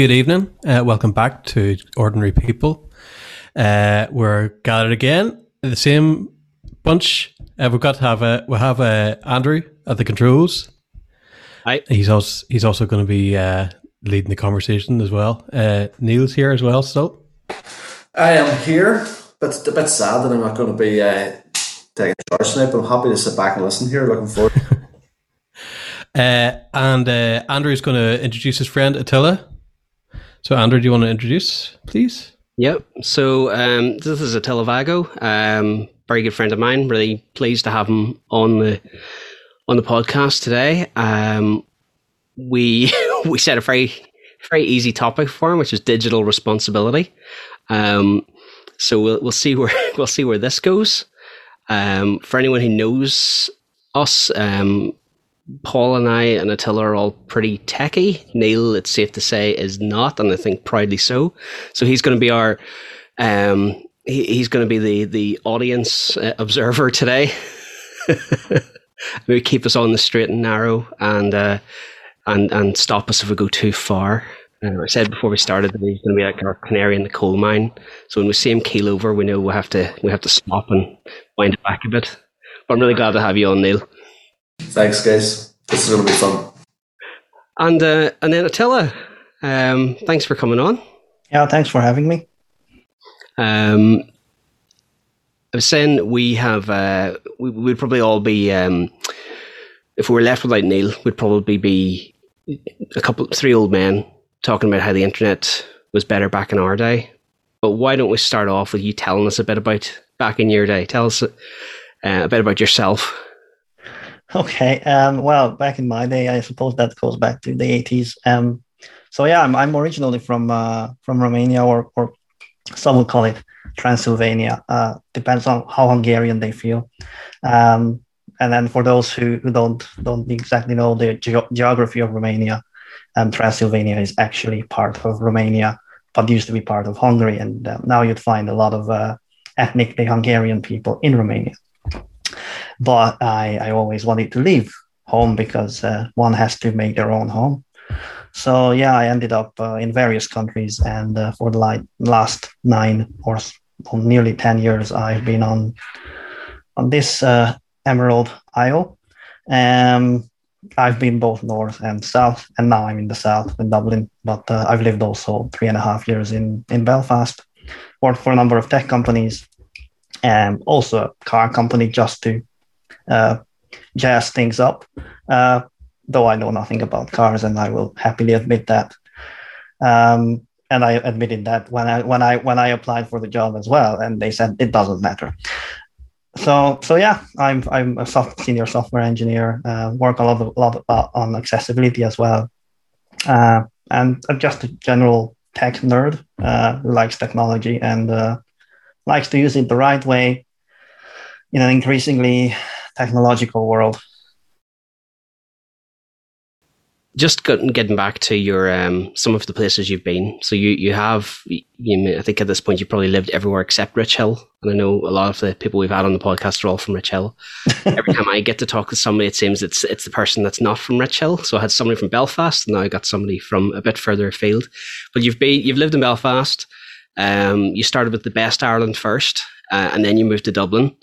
Good evening. Uh, welcome back to Ordinary People. Uh, we're gathered again, the same bunch. Uh, we've got to have a we have uh, Andrew at the controls. Hi. He's also he's also going to be uh, leading the conversation as well. Uh, Neil's here as well. Still, I am here, but it's a bit sad that I'm not going to be uh, taking charge tonight. But I'm happy to sit back and listen here. Looking forward. uh, and uh, Andrew's going to introduce his friend Attila. So, Andrew, do you want to introduce, please? Yep. So um, this is Attila Vago, um, very good friend of mine. Really pleased to have him on the on the podcast today. Um, we we set a very very easy topic for him, which is digital responsibility. Um, so we'll we'll see where we'll see where this goes. Um, for anyone who knows us, um, Paul and I and Attila are all pretty techy. Neil, it's safe to say, is not, and I think proudly so. So he's going to be our, um, he, he's going to be the the audience uh, observer today. Maybe keep us on the straight and narrow, and uh, and and stop us if we go too far. Uh, I said before we started that he's going to be like our canary in the coal mine. So when we see him keel over, we know we have to we have to stop and wind it back a bit. But I'm really glad to have you on, Neil. Thanks, guys. This is going to be fun. And uh, and then Attila, um, thanks for coming on. Yeah, thanks for having me. Um, I was saying we have uh, we would probably all be um, if we were left without Neil, we'd probably be a couple three old men talking about how the internet was better back in our day. But why don't we start off with you telling us a bit about back in your day? Tell us uh, a bit about yourself. Okay. Um, well, back in my day, I suppose that goes back to the 80s. Um, so yeah, I'm, I'm originally from uh, from Romania, or or some would call it Transylvania. Uh, depends on how Hungarian they feel. Um, and then for those who, who don't don't exactly know the ge- geography of Romania, um, Transylvania is actually part of Romania, but used to be part of Hungary. And uh, now you'd find a lot of uh, ethnically Hungarian people in Romania but I, I always wanted to leave home because uh, one has to make their own home. So yeah, I ended up uh, in various countries, and uh, for the like, last nine or, nearly ten years, I've been on on this uh, Emerald Isle. Um, I've been both north and south, and now I'm in the south in Dublin. But uh, I've lived also three and a half years in in Belfast. Worked for a number of tech companies, and also a car company just to uh, jazz things up. Uh, though I know nothing about cars, and I will happily admit that. Um, and I admitted that when I when I when I applied for the job as well, and they said it doesn't matter. So so yeah, I'm I'm a soft, senior software engineer. Uh, work a lot of, lot of, on accessibility as well, uh, and I'm just a general tech nerd uh, who likes technology and uh, likes to use it the right way in an increasingly technological world. Just getting back to your um, some of the places you've been. So you you have you, I think at this point you've probably lived everywhere except Rich Hill, and I know a lot of the people we've had on the podcast are all from Rich Hill. Every time I get to talk to somebody, it seems it's it's the person that's not from Rich Hill. So I had somebody from Belfast, and now I got somebody from a bit further afield. But you've been you've lived in Belfast. Um, you started with the best Ireland first, uh, and then you moved to Dublin.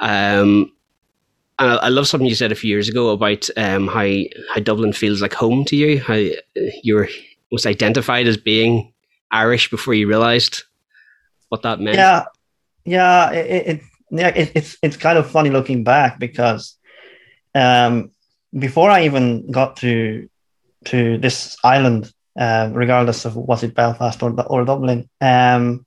Um, I, I, love something you said a few years ago about um, how how Dublin feels like home to you. How you were was identified as being Irish before you realised what that meant. Yeah, yeah. It, it yeah, it, it's it's kind of funny looking back because um, before I even got to to this island, uh, regardless of was it Belfast or or Dublin, um,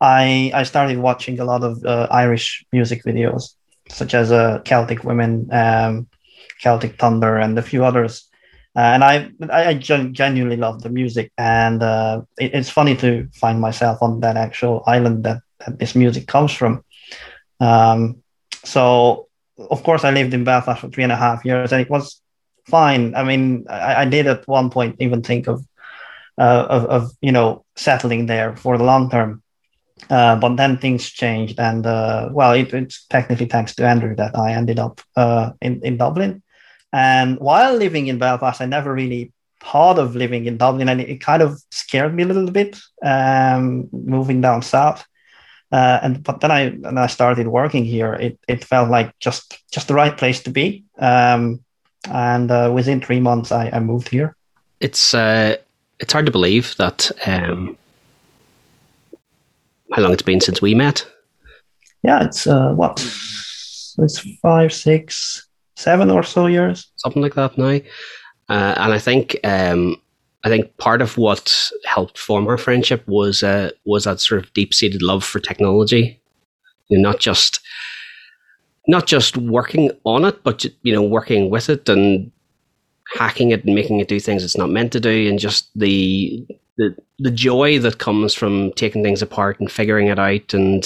I I started watching a lot of uh, Irish music videos such as uh, Celtic Women, um, Celtic Thunder, and a few others. Uh, and I, I genuinely love the music, and uh, it, it's funny to find myself on that actual island that, that this music comes from. Um, so, of course, I lived in Belfast for three and a half years, and it was fine. I mean, I, I did at one point even think of, uh, of, of, you know, settling there for the long term. Uh, but then things changed, and uh, well, it, it's technically thanks to Andrew that I ended up uh, in in Dublin. And while living in Belfast, I never really thought of living in Dublin, and it, kind of scared me a little bit um, moving down south. Uh, and but then I and I started working here. It it felt like just just the right place to be. Um, and uh, within three months, I, I moved here. It's uh, it's hard to believe that um, how long it's been since we met. Yeah, it's uh, what it's five, six, seven or so years, something like that now. Uh, and I think um, I think part of what helped form our friendship was uh, was that sort of deep seated love for technology. You know, not just not just working on it, but you know, working with it and hacking it and making it do things it's not meant to do, and just the the the joy that comes from taking things apart and figuring it out. And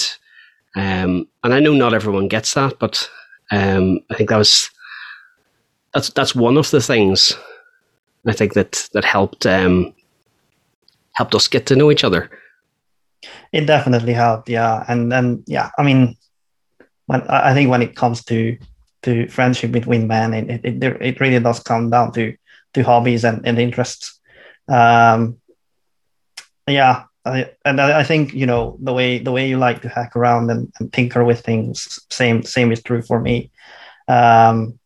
um, and I know not everyone gets that, but um, I think that was that's that's one of the things I think that that helped um, helped us get to know each other. It definitely helped, yeah, and and yeah, I mean, when I think when it comes to to friendship between men, it it, it really does come down to to hobbies and, and interests. Um, yeah, I, and I, think you know the way the way you like to hack around and, and tinker with things. Same same is true for me. Um,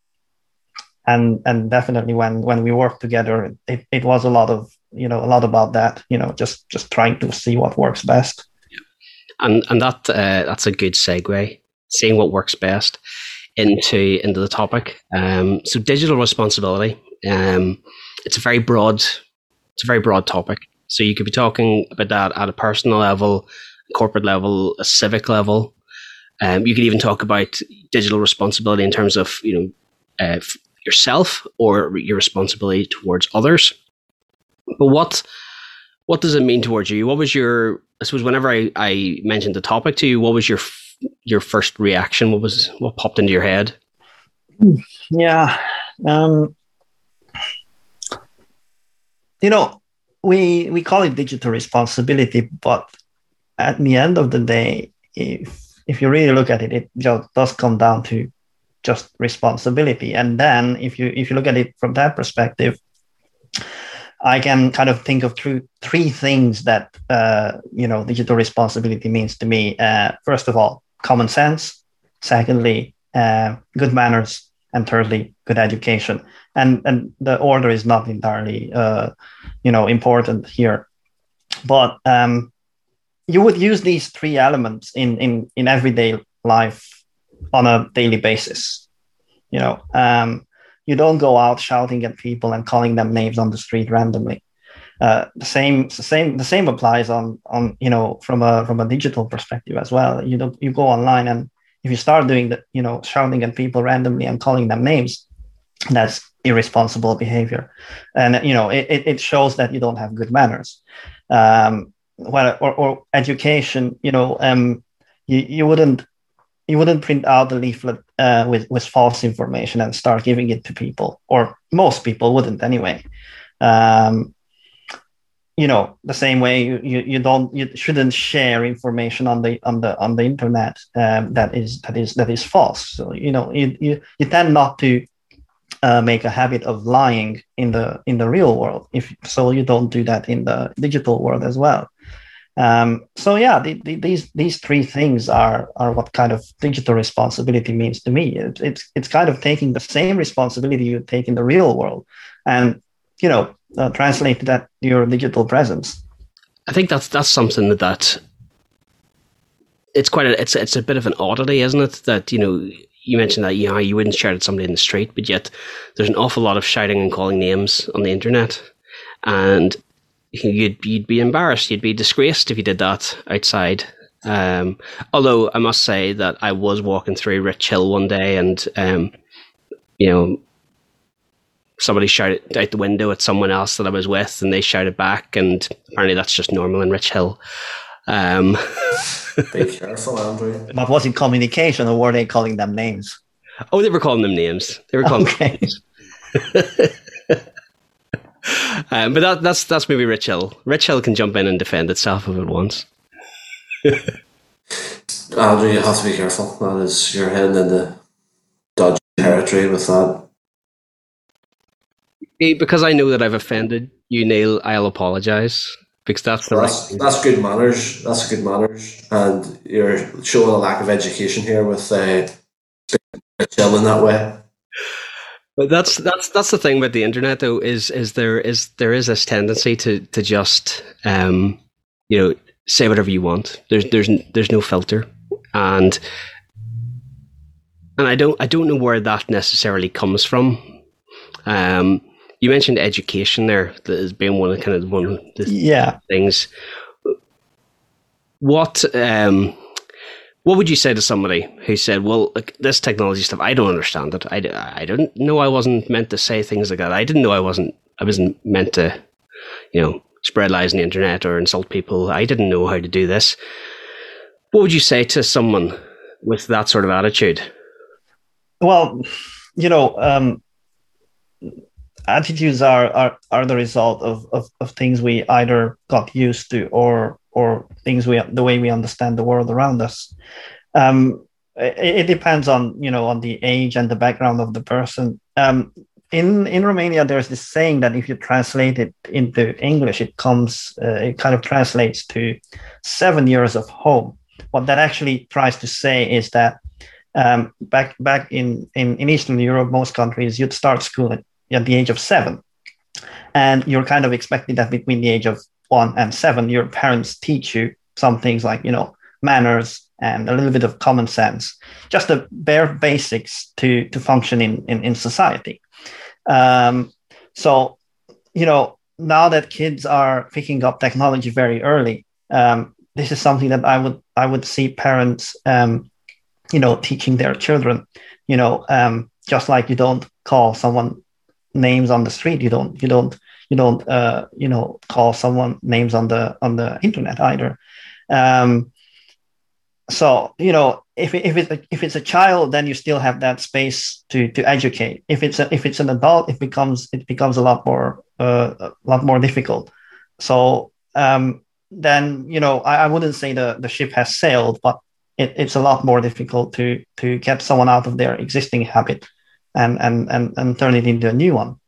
and and definitely when when we worked together it, it was a lot of you know a lot about that you know just just trying to see what works best and and that uh, that's a good segue seeing what works best into into the topic um, so digital responsibility um, it's a very broad it's a very broad topic so you could be talking about that at a personal level corporate level a civic level um, you could even talk about digital responsibility in terms of you know uh, yourself or your responsibility towards others. But what what does it mean towards you? What was your I suppose whenever I, I mentioned the topic to you, what was your your first reaction? What was what popped into your head? Yeah, um, you know, we we call it digital responsibility, but at the end of the day, if if you really look at it, it just does come down to just responsibility. And then if you if you look at it from that perspective, I can kind of think of three three things that uh, you know digital responsibility means to me. Uh, first of all, common sense. Secondly, uh, good manners, and thirdly, good education. And and the order is not entirely uh, you know important here, but um, you would use these three elements in in in everyday life on a daily basis. You know, um, you don't go out shouting at people and calling them names on the street randomly. Uh, the same, the same, the same applies on on you know from a from a digital perspective as well. You don't you go online and if you start doing that, you know, shouting at people randomly and calling them names, that's irresponsible behavior, and you know it, it shows that you don't have good manners. Um, well, or, or education, you know, um, you, you wouldn't you wouldn't print out the leaflet uh, with with false information and start giving it to people, or most people wouldn't anyway. Um, you know, the same way you, you, you don't you shouldn't share information on the on the on the internet um, that is that is that is false. So you know you you, you tend not to uh, make a habit of lying in the in the real world. If so, you don't do that in the digital world as well. Um, so yeah, the, the, these these three things are are what kind of digital responsibility means to me. It, it's it's kind of taking the same responsibility you take in the real world, and you know, uh, translate that to your digital presence. I think that's that's something that, that it's quite a it's it's a bit of an oddity, isn't it? That you know you mentioned that you you wouldn't shout at somebody in the street, but yet there's an awful lot of shouting and calling names on the internet, and you'd you'd be embarrassed, you'd be disgraced if you did that outside. Um, although I must say that I was walking through Rich Hill one day, and um, you know, somebody shouted out the window at someone else that I was with, and they shouted back, and apparently that's just normal in Rich Hill. Um, be careful, Andrew. But was it communication, or were they calling them names? Oh, they were calling them names. They were calling okay. them names. Um, but that, that's that's maybe Rich Hill. Rich Hill can jump in and defend itself if it wants. Andrew, you have to be careful. That is, you're heading into dodgy territory with that. Because I know that I've offended you, Neil, I'll apologise because that's the that's, right. that's good manners. That's good manners, and you're showing a lack of education here with uh, in that way. But that's that's that's the thing with the internet, though, is is there is there is this tendency to to just um, you know say whatever you want. There's there's there's no filter, and and I don't I don't know where that necessarily comes from. Um, you mentioned education there that has been one of kind of one of the Yeah. things. What um, what would you say to somebody who said, "Well, like, this technology stuff, I don't understand it. I, I didn't know I wasn't meant to say things like that. I didn't know I wasn't I wasn't meant to, you know, spread lies on the internet or insult people. I didn't know how to do this." What would you say to someone with that sort of attitude? Well, you know, um, attitudes are, are are the result of, of of things we either got used to or or things we the way we understand the world around us. Um, it, it depends on you know on the age and the background of the person. Um, in in Romania, there's this saying that if you translate it into English, it comes uh, it kind of translates to seven years of home. What that actually tries to say is that um, back back in, in in Eastern Europe, most countries you'd start school at, at the age of seven, and you're kind of expecting that between the age of one and seven, your parents teach you some things like you know manners and a little bit of common sense, just the bare basics to to function in in, in society. Um, so you know now that kids are picking up technology very early, um, this is something that I would I would see parents um, you know teaching their children you know um, just like you don't call someone names on the street. You don't you don't you don't uh, you know call someone names on the on the internet either. Um, so you know if, if it's a, if it's a child then you still have that space to to educate. If it's a, if it's an adult it becomes it becomes a lot more uh, a lot more difficult. So um, then you know I, I wouldn't say the the ship has sailed but it, it's a lot more difficult to to get someone out of their existing habit and and and, and turn it into a new one.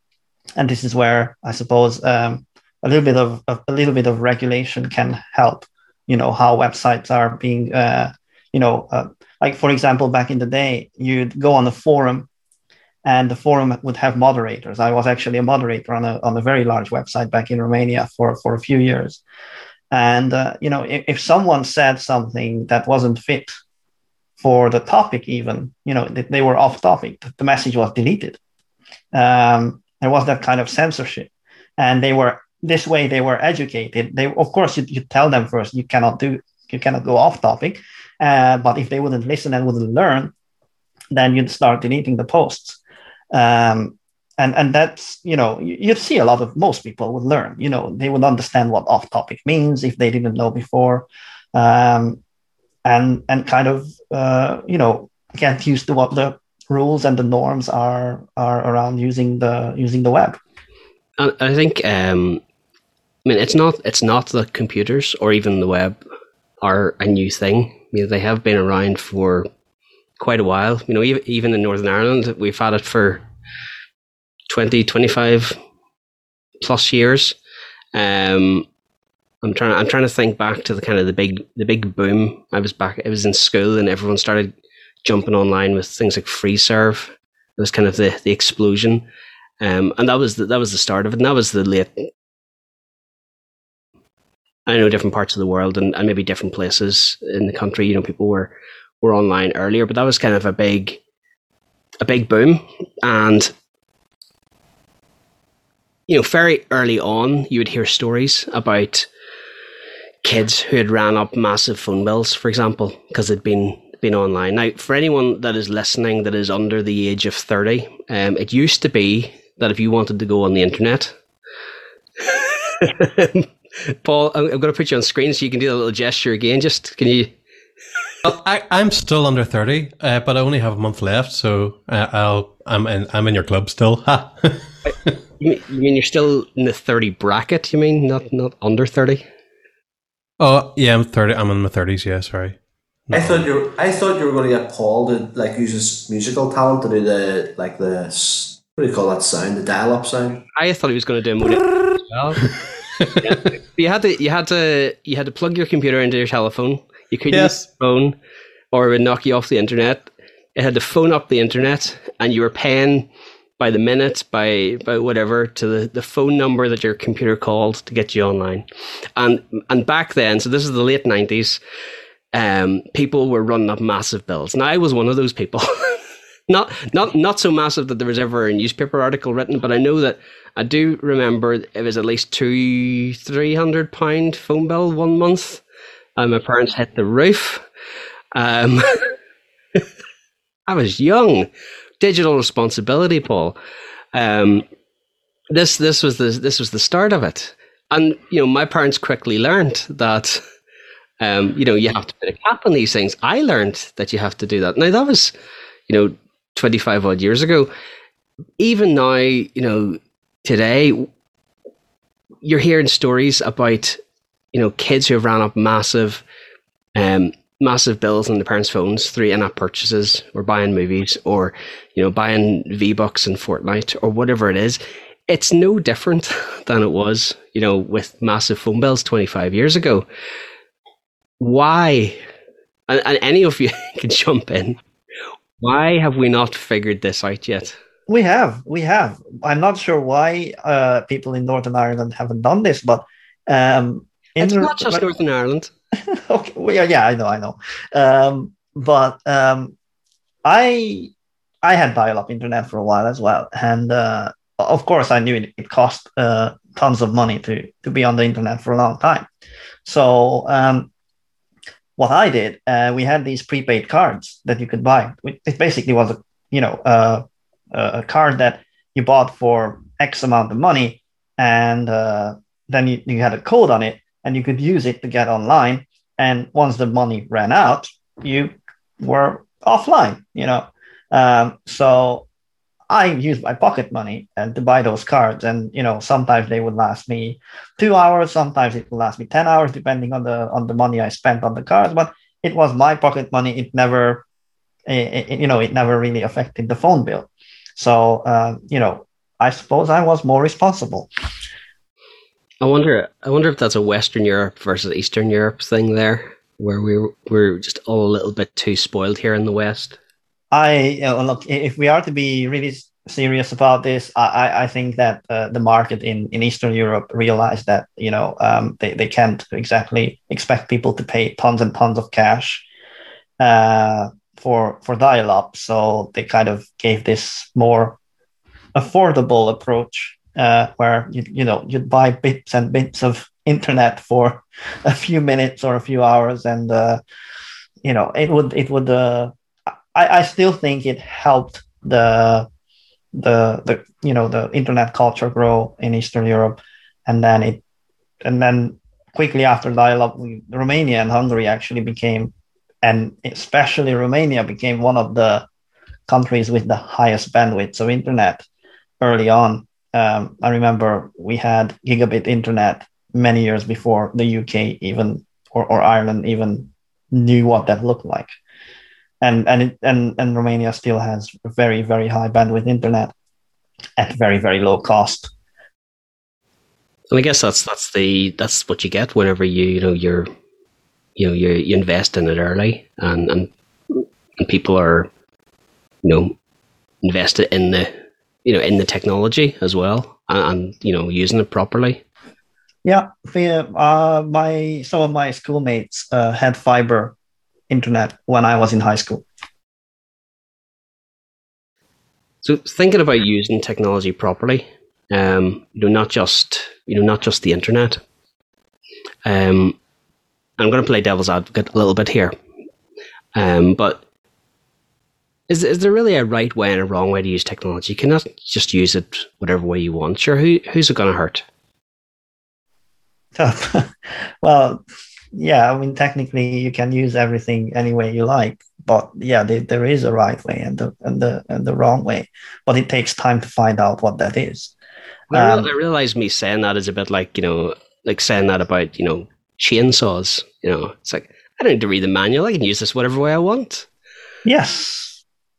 And this is where i suppose um, a little bit of a little bit of regulation can help you know how websites are being uh, you know uh, like for example back in the day you'd go on a forum and the forum would have moderators. I was actually a moderator on a, on a very large website back in romania for for a few years. And uh, you know, if, if, someone said something that wasn't fit for the topic, even you know, they, they were off topic, the message was deleted. Um, there was that kind of censorship, and they were this way. They were educated. They, of course, you, you tell them first you cannot do, you cannot go off topic. Uh, but if they wouldn't listen and wouldn't learn, then you'd start deleting the posts. Um, and and that's you know you, you see a lot of most people would learn you know they would understand what off topic means if they didn't know before um, and and kind of uh, you know get used to what the rules and the norms are are around using the using the web. I think um, i mean it's not it's not that computers or even the web are a new thing. You know they have been around for quite a while. You know even, even in northern ireland we've had it for 20, 25 plus years. Um, I'm trying. I'm trying to think back to the kind of the big the big boom. I was back. I was in school, and everyone started jumping online with things like Freeserve. It was kind of the the explosion, um, and that was the, that was the start of it. And that was the late. I know different parts of the world and, and maybe different places in the country. You know, people were were online earlier, but that was kind of a big a big boom, and you know, very early on, you would hear stories about kids who had ran up massive phone bills, for example, because they'd been been online. Now, for anyone that is listening that is under the age of thirty, um, it used to be that if you wanted to go on the internet, Paul, I'm, I'm going to put you on screen so you can do a little gesture again. Just can you? I, I'm still under thirty, uh, but I only have a month left, so uh, I'll I'm in I'm in your club still. You mean, you mean you're still in the 30 bracket? You mean not not under 30? Oh yeah, I'm 30. I'm in my 30s. Yeah, sorry. No. I thought you I thought you were going to get Paul to like use his musical talent to do the like the What do you call that sound? The dial-up sound. I thought he was going to do a modem as well. Yeah. You had to, you had to, you had to plug your computer into your telephone. You couldn't Yes. use your phone, or it would knock you off the internet. It had to phone up the internet, and you were paying by the minute, by by whatever, to the, the phone number that your computer called to get you online. And and back then, so this is the late nineties. Um, people were running up massive bills, and I was one of those people. not not not so massive that there was ever a newspaper article written, but I know that I do remember it was at least two three hundred pound phone bill one month, and my parents hit the roof. Um, I was young, digital responsibility, Paul. Um, this this was the this was the start of it, and you know my parents quickly learned that. Um, you know, you have to put a cap on these things. I learned that you have to do that. Now that was, you know, 25 odd years ago. Even now, you know, today, you're hearing stories about, you know, kids who have ran up massive, um, massive bills on the parents' phones through in-app purchases or buying movies or, you know, buying V-Bucks and Fortnite or whatever it is. It's no different than it was, you know, with massive phone bills 25 years ago. Why? And, and any of you can jump in. Why have we not figured this out yet? We have, we have. I'm not sure why uh, people in Northern Ireland haven't done this, but um, It's not just like- Northern Ireland. okay, well, yeah, yeah, I know, I know. Um, but um, I I had dial-up internet for a while as well, and uh, of course, I knew it, it cost uh, tons of money to to be on the internet for a long time. So um, what I did, uh, we had these prepaid cards that you could buy. It basically was a you know uh, a a card that you bought for X amount of money, and uh, then you, you had a code on it, and you could use it to get online. And once the money ran out, you were offline. You know, um, so I used my pocket money and to buy those cards, and you know sometimes they would last me two hours, sometimes it would last me ten hours, depending on the on the money I spent on the cards. But it was my pocket money. It never, it, it- you know, it never really affected the phone bill. So uh, you know, I suppose I was more responsible. I wonder. I wonder if that's a Western Europe versus Eastern Europe thing there, where we're we're just all a little bit too spoiled here in the West. I know, look if we are to be really serious about this, I I, I think that uh, the market in, in Eastern Europe realized that you know um, they they can't exactly expect people to pay tons and tons of cash uh, for for dial up, so they kind of gave this more affordable approach uh, where you you know you'd buy bits and bits of internet for a few minutes or a few hours, and uh, you know it would it would. Uh, I, I still think it helped the the the you know the internet culture grow in Eastern Europe, and then it and then quickly after dial-up, Romania and Hungary actually became, and especially Romania became one of the countries with the highest bandwidth of internet early on. Um, I remember we had gigabit internet many years before the UK even or, or Ireland even knew what that looked like and and it, and and Romania still has very very high bandwidth internet at very very low cost. And I guess that's that's the that's what you get whenever you you know you're you know you you invest in it early and and and people are you know invested in the you know in the technology as well and, and you know using it properly. Yeah, the, uh, my some of my schoolmates uh, had fiber internet when I was in high school. So thinking about using technology properly, um, you know, not just you know, not just the internet. Um, I'm going to play devil's advocate a little bit here, um, but is is there really a right way and a wrong way to use technology? You cannot just use it whatever way you want. Sure, who who's it going to hurt? well, yeah, I mean technically you can use everything any way you like, but yeah, there, there is a right way and the and the and the wrong way, but it takes time to find out what that is. I, Um, I realize me saying that is a bit like you know, like saying that about you know chainsaws. You know, it's like I don't need to read the manual. I can use this whatever way I want. Yes,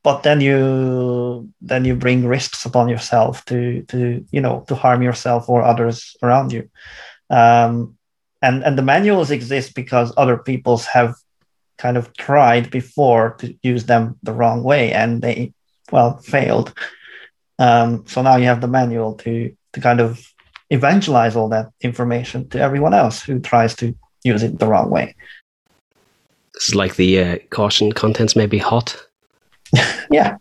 but then you then you bring risks upon yourself to to you know to harm yourself or others around you. Um, and and the manuals exist because other peoples have kind of tried before to use them the wrong way and they well failed. Um, so now you have the manual to to kind of evangelize all that information to everyone else who tries to use it the wrong way. This is like the uh, caution contents may be hot yeah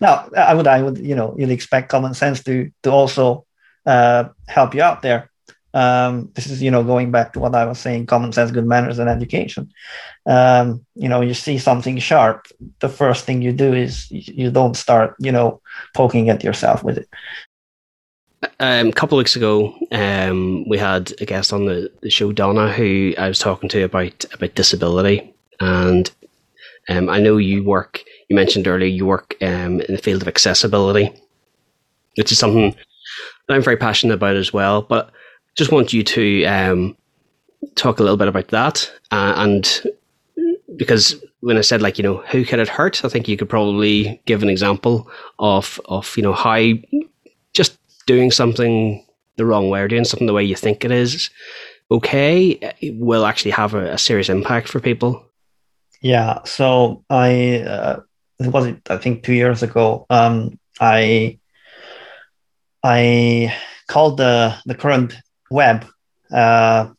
now i would i would you know you'd expect common sense to to also uh, help you out there um, this is, you know, going back to what I was saying, common sense, good manners, and education. Um, you know, you see something sharp, the first thing you do is you don't start, you know, poking at yourself with it. Um, a couple of weeks ago, um, we had a guest on the, the, show, Donna, who I was talking to about about disability, and um, I know you work. You mentioned earlier you work um, in the field of accessibility, which is something that I'm very passionate about as well. But just want you to um, talk a little bit about that. Uh, and because when I said like, you know, who could it hurt? I think you could probably give an example of, of, you know, how just doing something the wrong way or doing something the way you think it is okay will actually have a, a serious impact for people. Yeah. So I, uh, it was, I think two years ago, um, I, I called the, the current web, uh,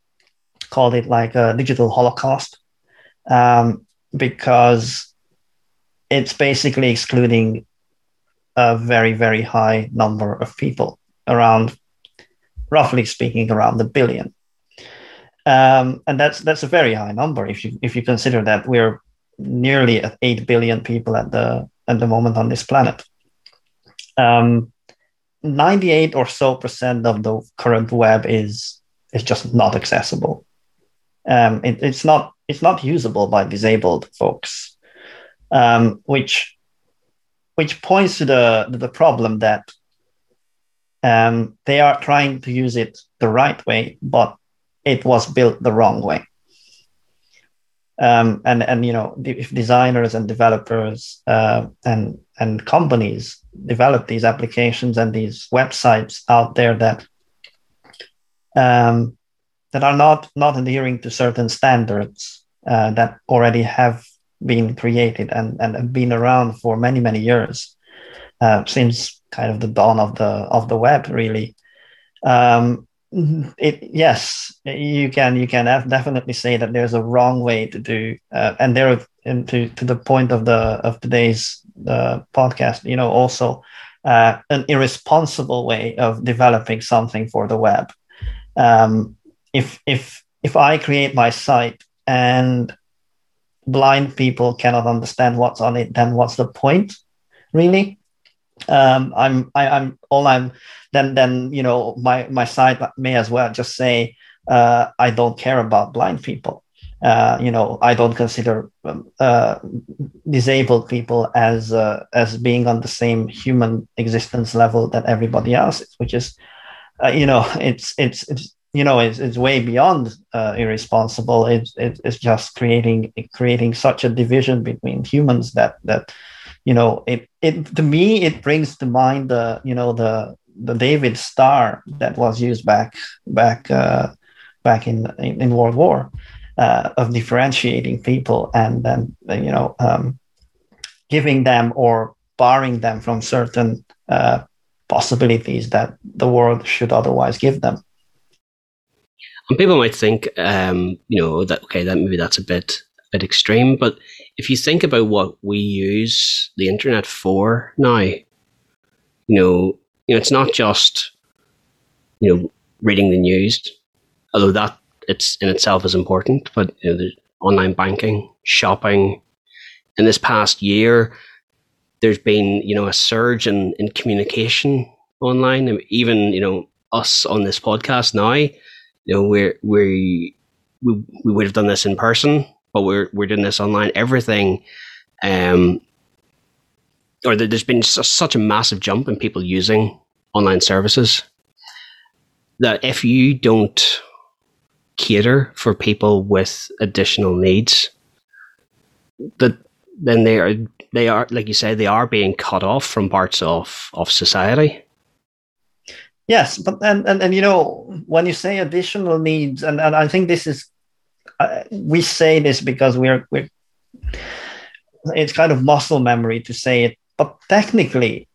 called it like a digital holocaust, um, because it's basically excluding a very, very high number of people, around, roughly speaking, around a billion. Um, and that's that's a very high number if you if you consider that we're nearly at eight billion people at the at the moment on this planet. Um, 98 or so percent of the current web is is just not accessible. Um, it, it's not it's not usable by disabled folks, um, which which points to the the problem that um, they are trying to use it the right way, but it was built the wrong way. Um, and and you know if designers and developers uh, and and companies develop these applications and these websites out there that um, that are not not adhering to certain standards uh, that already have been created and, and been around for many many years uh, since kind of the dawn of the of the web really um, it yes you can you can definitely say that there's a wrong way to do uh, and there and to, to the point of the of today's uh, podcast you know also uh, an irresponsible way of developing something for the web. Um, if if if i create my site and blind people cannot understand what's on it then what's the point really? Um, I'm I, am i am all I'm then then you know my my site may as well just say uh, I don't care about blind people. Uh, you know I don't consider um, uh, disabled people as uh, as being on the same human existence level that everybody else is, which is uh, you know it's it's it's you know it's, it's way beyond uh, irresponsible. It's, it's just creating creating such a division between humans that that you know it it to me it brings to mind the you know the the David star that was used back back uh, back in, in, in World War uh, of differentiating people and then you know um, giving them or barring them from certain uh, possibilities that the world should otherwise give them. And people might think, um, you know, that okay, that maybe that's a bit bit extreme, but if you think about what we use the internet for now, you know, you know, it's not just you know reading the news, although that it's in itself is important. But you know, online banking, shopping. In this past year, there's been you know a surge in in communication online, and even you know us on this podcast now. You know, we're we we we would have done this in person but we're we're doing this online. Everything, um, or there's been such a massive jump in people using online services that if you don't cater for people with additional needs, that then they are they are like you say they are being cut off from parts of of society. Yes, but and, and and you know when you say additional needs, and, and I think this is uh, we say this because we're we're it's kind of muscle memory to say it, but technically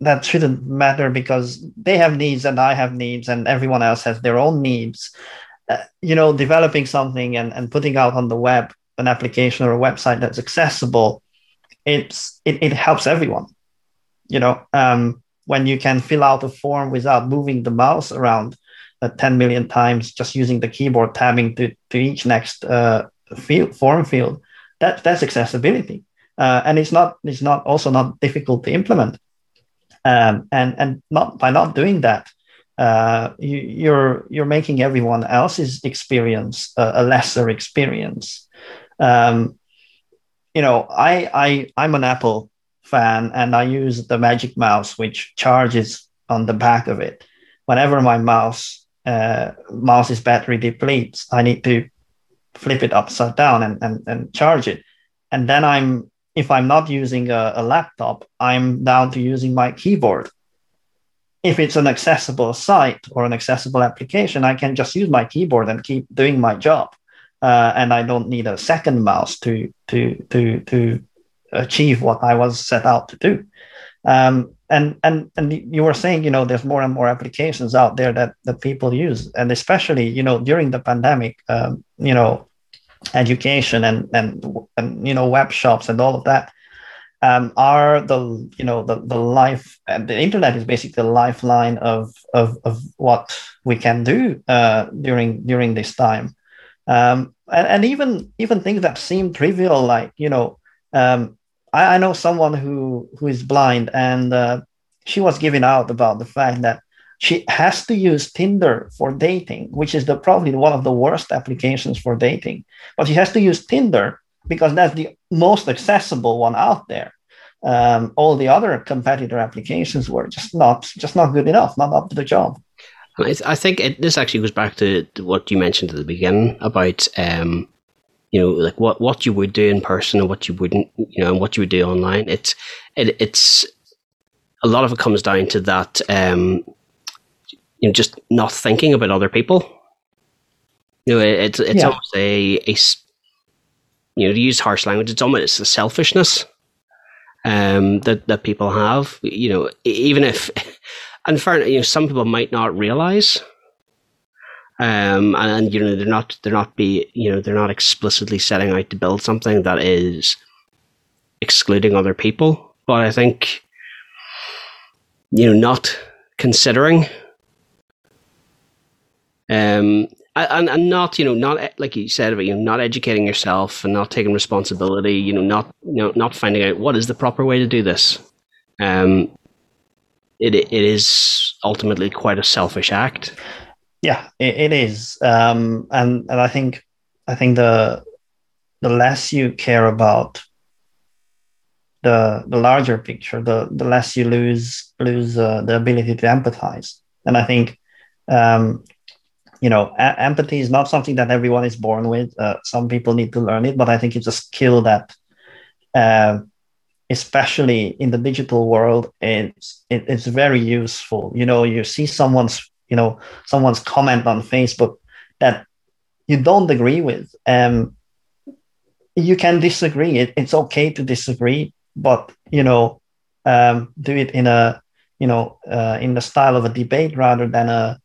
that shouldn't matter because they have needs and I have needs and everyone else has their own needs. Uh, you know, developing something and, and putting out on the web an application or a website that's accessible, it's it, it helps everyone. You know, um, when you can fill out a form without moving the mouse around uh, 10 million times, just using the keyboard tabbing to, to each next uh, field form field, that that's accessibility. Uh, and it's not it's not also not difficult to implement. Um, and and not by not doing that, uh, you, are you're, you're making everyone else's experience a, a lesser experience. Um, you know, I I I'm an Apple fan, and I use the Magic Mouse, which charges on the back of it. Whenever my mouse uh, mouse's battery depletes, I need to flip it upside down and, and, and charge it. And then I'm if I'm not using a, a laptop, I'm down to using my keyboard. If it's an accessible site or an accessible application, I can just use my keyboard and keep doing my job uh, and I don't need a second mouse to to to to achieve what I was set out to do. Um, and and and you were saying, you know, there's more and more applications out there that that people use, and especially, you know, during the pandemic, um, you know, education and and and you know, web shops and all of that um, are the you know the the life and the internet is basically the lifeline of of of what we can do uh, during during this time. Um, and, and even even things that seem trivial, like you know, um, I, I know someone who who is blind, and uh, she was giving out about the fact that she has to use Tinder for dating, which is the probably one of the worst applications for dating. But she has to use Tinder because that's the most accessible one out there. Um, all the other competitor applications were just not just not good enough, not up to the job. I, think it, this actually goes back to what you mentioned at the beginning about, um, you know, like what, what you would do in person and what you wouldn't, you know, and what you would do online. It's it, it's a lot of it comes down to that, um, you know, just not thinking about other people. You know, it, it's it's yeah. almost a, a you know to use harsh language. It's almost it's a selfishness um, that that people have. You know, even if and for you know, some people might not realize, um, and, and, you know they're not they're not be you know they're not explicitly setting out to build something that is excluding other people. But I think you know not considering um and, and not you know not like you said about you know not educating yourself and not taking responsibility you know not you know not finding out what is the proper way to do this um it it is ultimately quite a selfish act. Yeah, it, it is, um, and and I think I think the the less you care about the the larger picture, the the less you lose lose uh, the ability to empathize. And I think um, you know a- empathy is not something that everyone is born with. Uh, some people need to learn it, but I think it's a skill that uh, especially in the digital world, it's it, it's very useful. You know, you see someone's you know someone's comment on Facebook that you don't agree with. Um, you can disagree. It, it's okay to disagree, but you know, um, do it in a you know uh, in the style of a debate rather than a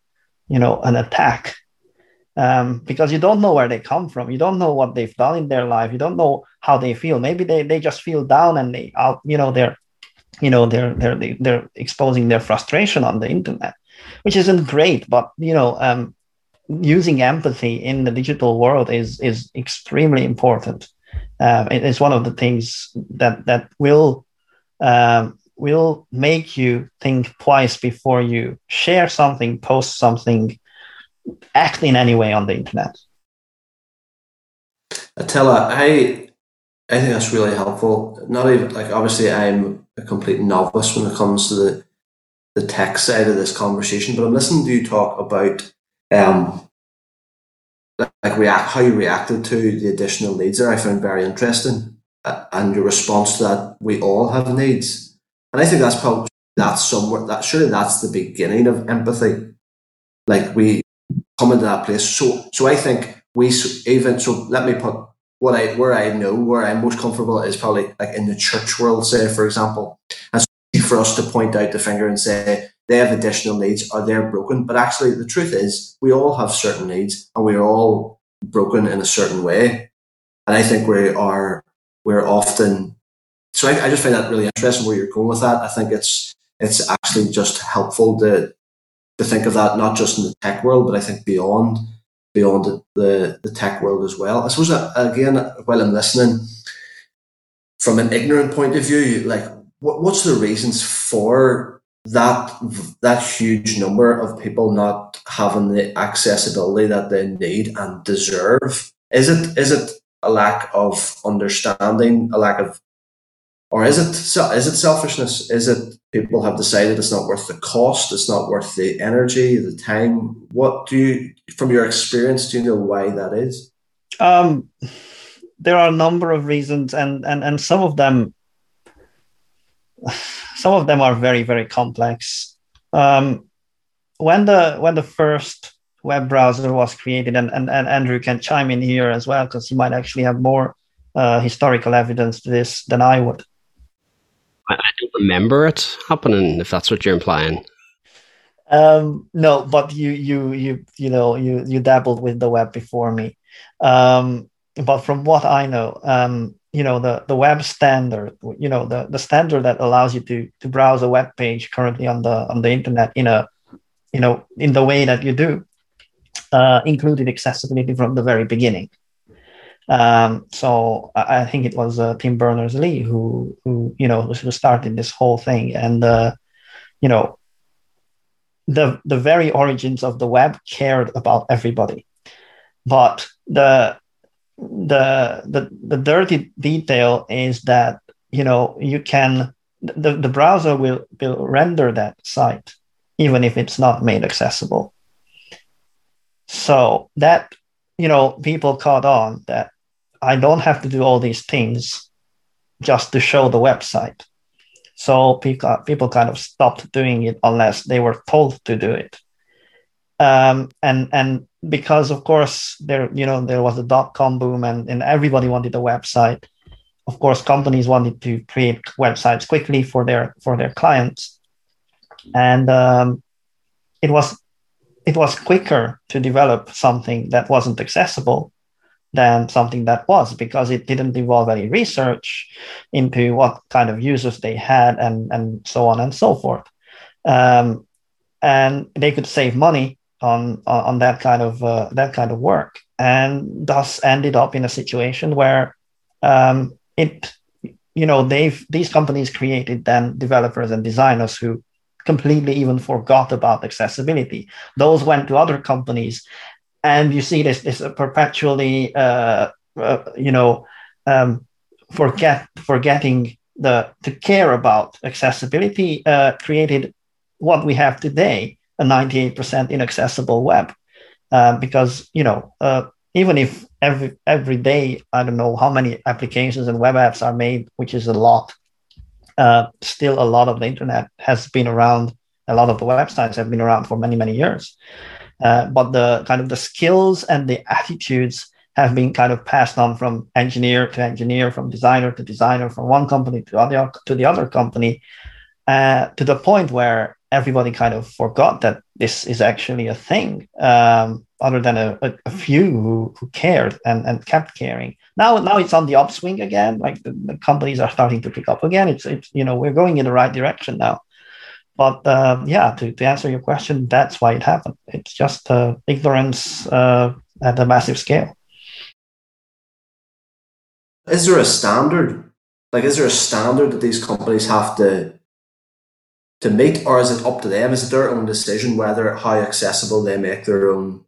you know an attack um, because you don't know where they come from. You don't know what they've done in their life. You don't know how they feel. Maybe they, they just feel down and they out, you know, they're, you know, they're, they're, they're exposing their frustration on the internet, which isn't great, but, you know, um, using empathy in the digital world is, is extremely important. Um, it is one of the things that, that will, um, will make you think twice before you share something, post something, act in any way on the internet. Attila, I I think that's really helpful. Not even like obviously I'm a complete novice when it comes to the the tech side of this conversation, but I'm listening to you talk about um like react how you reacted to the additional needs there. I found very interesting. uh, and your response to that, we all have needs. And I think that's probably that's somewhere that surely that's the beginning of empathy. Like we come into that place. So so I think we even so let me put what I where I know where I'm most comfortable is probably like in the church world, say for example, and so for us to point out the finger and say they have additional needs or they're broken. But actually, the truth is we all have certain needs and we're all broken in a certain way. And I think we are we're often so I, I just find that really interesting where you're going with that. I think it's it's actually just helpful to to think of that not just in the tech world, but I think beyond beyond the, the, tech world as well. I suppose again, while I'm listening, from an ignorant point of view, like what, what's the reasons for that that huge number of people not having the accessibility that they need and deserve? Is it is it a lack of understanding, a lack of or is it is it selfishness? Is it people have decided it's not worth the cost, it's not worth the energy, the time? What do you, from your experience, do you know why that is? Um, there are a number of reasons, and and and some of them, some of them are very very complex. Um, when the when the first web browser was created, and and, and Andrew can chime in here as well because he might actually have more uh, historical evidence to this than I would. I, I don't remember it happening. If that's what you're implying. Um, no, but you you you you know you you dabbled with the web before me. Um, but from what I know, um, you know the the web standard, you know the the standard that allows you to to browse a web page currently on the on the internet in a you know in the way that you do, uh, included accessibility from the very beginning. Um, so I, think it was uh, Tim Berners Lee who, who you know, who started this whole thing, and uh, you know, the the very origins of the web cared about everybody, but the the the the dirty detail is that you know you can the, the browser will will render that site even if it's not made accessible. So that you know people caught on that I don't have to do all these things just to show the website. So people, people kind of stopped doing it unless they were told to do it. Um, and and because of course there you know there was a dot com boom and, and everybody wanted a website. Of course, companies wanted to create websites quickly for their for their clients, and um, it was it was quicker to develop something that wasn't accessible than something that was because it didn't involve any research into what kind of users they had and, and so on and so forth. Um, and they could save money on, on that kind of uh, that kind of work and thus ended up in a situation where um, it you know they've these companies created then developers and designers who completely even forgot about accessibility those went to other companies and you see this this perpetually uh, uh, you know um, forget forgetting the to care about accessibility uh, created what we have today a 98% inaccessible web. Um, because you know uh, even if every every day i don't know how many applications and web apps are made which is a lot uh, still a lot of the internet has been around a lot of the websites have been around for many many years uh, but the kind of the skills and the attitudes have been kind of passed on from engineer to engineer, from designer to designer, from one company to other to the other company, uh, to the point where everybody kind of forgot that this is actually a thing, um, other than a, a, a, few who, who cared and, and kept caring. Now, now it's on the upswing again. Like the, the companies are starting to pick up again. It's, it's you know we're going in the right direction now. But uh, yeah, to, to answer your question, that's why it happened. It's just uh, ignorance uh, at a massive scale. Is there a standard? Like, is there a standard that these companies have to to meet, or is it up to them? Is it their own decision whether how accessible they make their own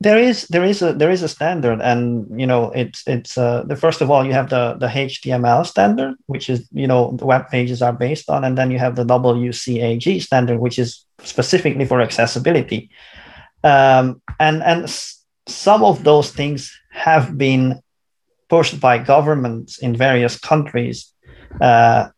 there is there is a there is a standard and you know it's it's uh, the first of all you have the the html standard which is you know the web pages are based on and then you have the wcag standard which is specifically for accessibility. Um, and and some of those things have been pushed by governments in various countries uh,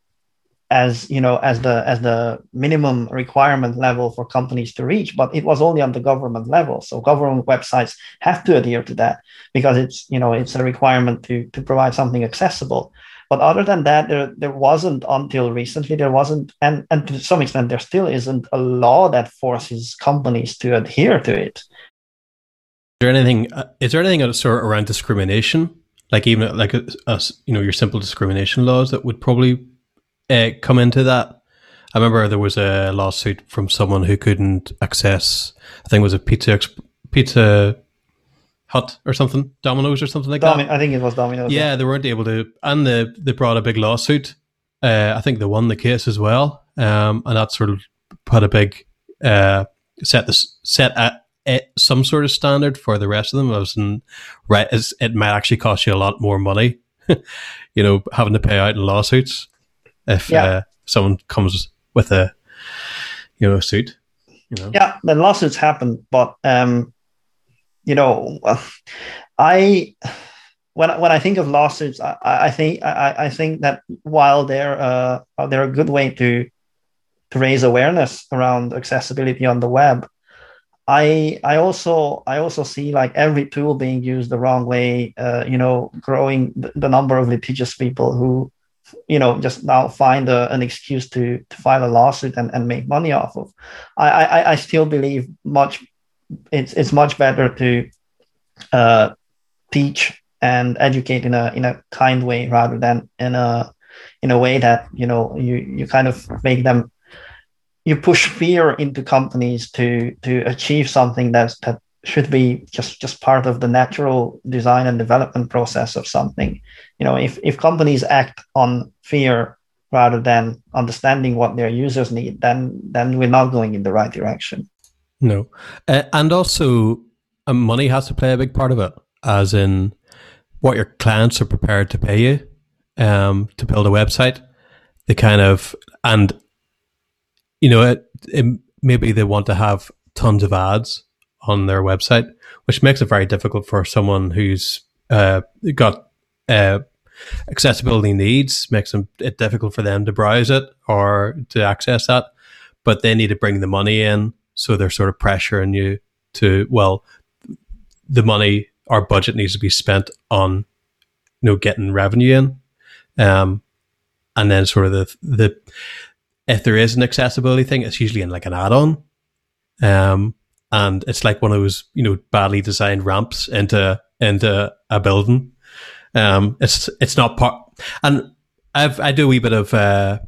as you know as the as the minimum requirement level for companies to reach but it was only on the government level. So government websites have to adhere to that because it's you know it's a requirement to to provide something accessible. But other than that there there wasn't until recently there wasn't and and to some extent there still isn't a law that forces companies to adhere to it. Is there anything uh, is there anything sort around discrimination? Like even like a, a, you know your simple discrimination laws that would probably uh, come into that. I remember there was a lawsuit from someone who couldn't access. I think it was a pizza pizza hut or something, Domino's or something like that. I think it was Domino's. Yeah, they weren't able to, and they they brought a big lawsuit. Uh, I think they won the case as well, um, and that sort of put a big uh, set this set at, at some sort of standard for the rest of them. I was in, right, it might actually cost you a lot more money, you know, having to pay out in lawsuits if yeah. uh, someone comes with a you know suit. You know? Yeah, the lawsuits happen, but um, you know, I when when I think of lawsuits, I, I think I, I think that while they're uh, they're a good way to to raise awareness around accessibility on the web, I I also I also see like every tool being used the wrong way. Uh, you know, growing the, the number of litigious people who you know just now find a, an excuse to to file a lawsuit and, and make money off of. I, I i still believe much it's it's much better to uh, teach and educate in a in a kind way rather than in a in a way that you know you you kind of make them you push fear into companies to to achieve something that's that should be just just part of the natural design and development process of something. You know if, if companies act on fear rather than understanding what their users need then then we're not going in the right direction. No. Uh, and also uh, money has to play a big part of it as in what your clients are prepared to pay you um, to build a website the kind of and you know it, it, maybe they want to have tons of ads on their website, which makes it very difficult for someone who's uh, got uh, accessibility needs, makes it difficult for them to browse it or to access that. But they need to bring the money in, so they're sort of pressuring you to well, the money, our budget needs to be spent on, you know, getting revenue in, um, and then sort of the the if there is an accessibility thing, it's usually in like an add-on. Um, and it's like one of those you know badly designed ramps into into a building. Um, it's it's not part, and I've I do a wee bit of uh,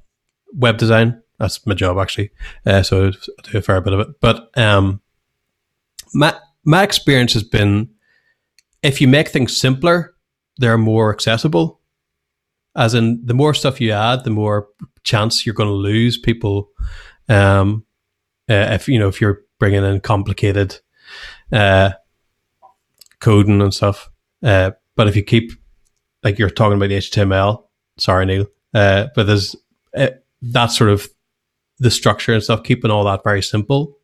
web design. That's my job actually, uh, so I do a fair bit of it. But um, my my experience has been if you make things simpler, they're more accessible. As in, the more stuff you add, the more chance you're going to lose people. Um, uh, if you know if you're bringing in complicated uh, coding and stuff. Uh, but if you keep, like you're talking about the HTML, sorry, Neil, uh, but there's uh, that sort of the structure and stuff, keeping all that very simple.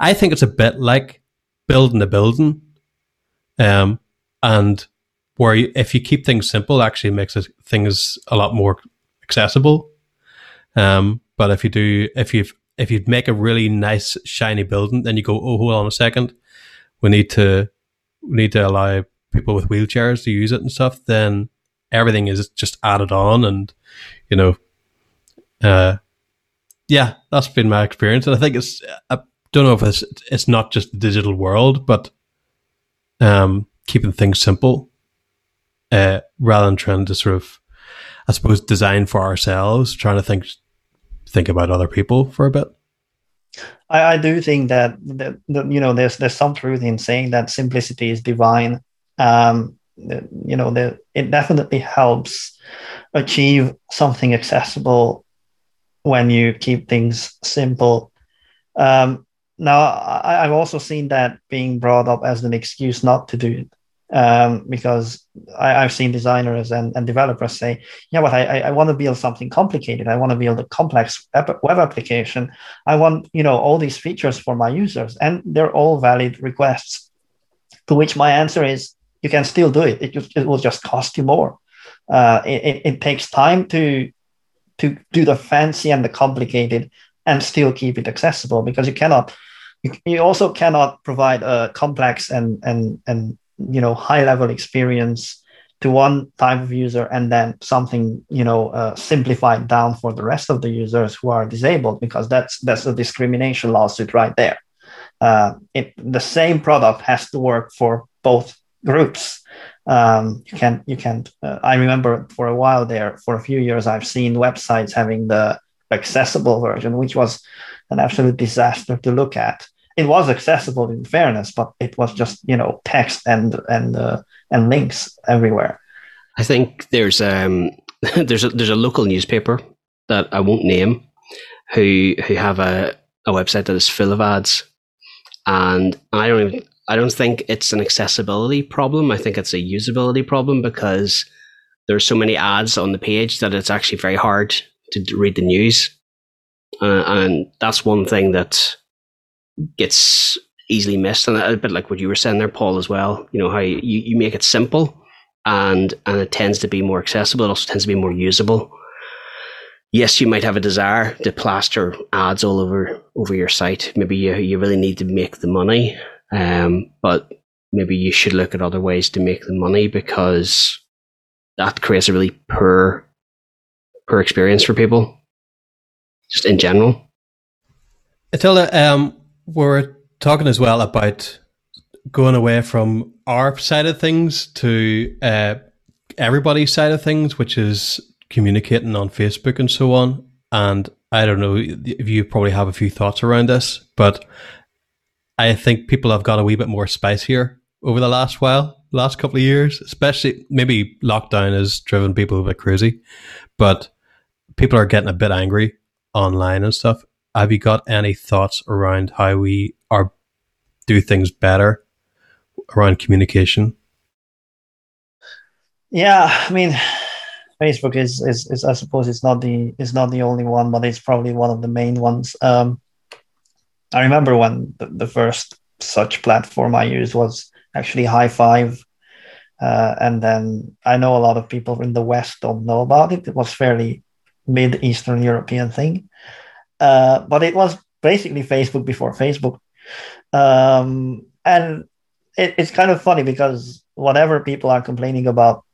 I think it's a bit like building a building, um, and where you, if you keep things simple, actually makes it, things a lot more accessible. Um, but if you do, if you've if you'd make a really nice shiny building, then you go, oh, hold on a second, we need to we need to allow people with wheelchairs to use it and stuff. Then everything is just added on, and you know, uh, yeah, that's been my experience, and I think it's I don't know if it's it's not just the digital world, but um, keeping things simple, uh, rather than trying to sort of, I suppose, design for ourselves, trying to think think about other people for a bit? I, I do think that, you know there's there's some truth in saying that simplicity is divine. Um, you know, the, it definitely helps achieve something accessible when you keep things simple. Um, now, I, have also seen that being brought up as an excuse not to do it um, because I, have seen designers and, and developers say, yeah, but I, I want to build something complicated. I want to build a complex web application. I want, you know, all these features for my users. And they're all valid requests. To which my answer is, you can still do it. It, just, it will just cost you more. Uh, it, it takes time to to do the fancy and the complicated and still keep it accessible because you cannot you, you also cannot provide a complex and and and you know high level experience to one type of user and then something you know uh, simplified down for the rest of the users who are disabled because that's that's a discrimination lawsuit right there. Uh, it, the same product has to work for both groups. Um, you can you can uh, i remember for a while there for a few years i've seen websites having the accessible version which was an absolute disaster to look at it was accessible in fairness but it was just you know text and and uh, and links everywhere i think there's um there's a there's a local newspaper that i won't name who who have a, a website that is full of ads and i don't even I don't think it's an accessibility problem. I think it's a usability problem because there's so many ads on the page that it's actually very hard to read the news. Uh, and that's one thing that gets easily missed. And a bit like what you were saying there, Paul, as well. You know, how you, you make it simple and and it tends to be more accessible. It also tends to be more usable. Yes, you might have a desire to plaster ads all over over your site. Maybe you, you really need to make the money um, but maybe you should look at other ways to make the money because that creates a really poor, poor experience for people, just in general. Attila, um, we're talking as well about going away from our side of things to uh, everybody's side of things, which is communicating on Facebook and so on. And I don't know if you probably have a few thoughts around this, but I think people have got a wee bit more spice here over the last while, last couple of years, especially maybe lockdown has driven people a bit crazy, but people are getting a bit angry online and stuff. Have you got any thoughts around how we are do things better around communication? Yeah, I mean, Facebook is, is, is I suppose it's not the it's not the only one, but it's probably one of the main ones. Um, I remember when the, the first such platform I used was actually Hi5. Uh, and then I know a lot of people in the West don't know about it. It was fairly mid Eastern European thing. Uh, but it was basically Facebook before Facebook. Um, and it, it's kind of funny because whatever people are complaining about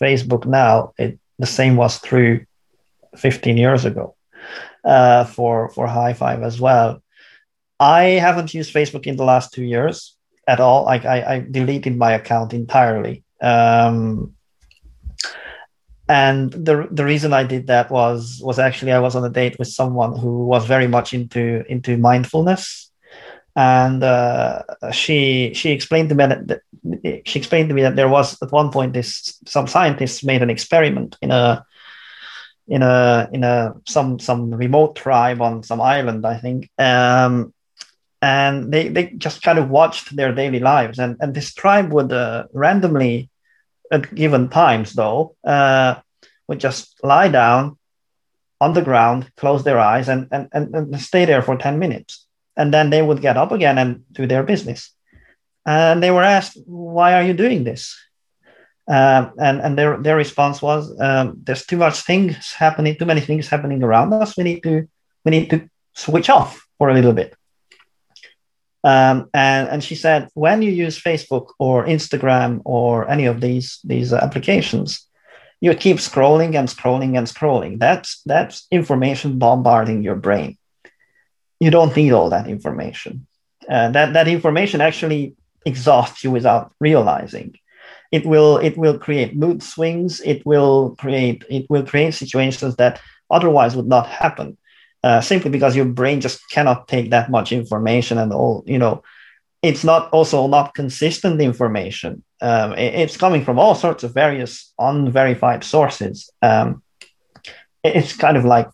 Facebook now, it the same was true 15 years ago uh, for for Hi5 as well. I haven't used Facebook in the last two years at all. I, I deleted my account entirely. Um, and the the reason I did that was was actually I was on a date with someone who was very much into into mindfulness, and uh, she she explained to me that she explained to me that there was at one point this some scientists made an experiment in a in a in a some some remote tribe on some island I think. Um, and they, they just kind of watched their daily lives. And, and this tribe would uh, randomly at given times though uh, would just lie down on the ground close their eyes and, and, and, and stay there for 10 minutes. And then they would get up again and do their business. And they were asked why are you doing this? Um, and and their, their response was um, there's too much things happening too many things happening around us. We need to we need to switch off for a little bit um, and, and she said, when you use Facebook or Instagram or any of these, these applications, you keep scrolling and scrolling and scrolling. That's, that's information bombarding your brain. You don't need all that information. Uh, that, that information actually exhausts you without realizing. It will, it will create mood swings. It will create, it will create situations that otherwise would not happen uh, simply because your brain just cannot take that much information and all you know it's not also not consistent information. Um, it, it's coming from all sorts of various unverified sources. Um, it's kind of like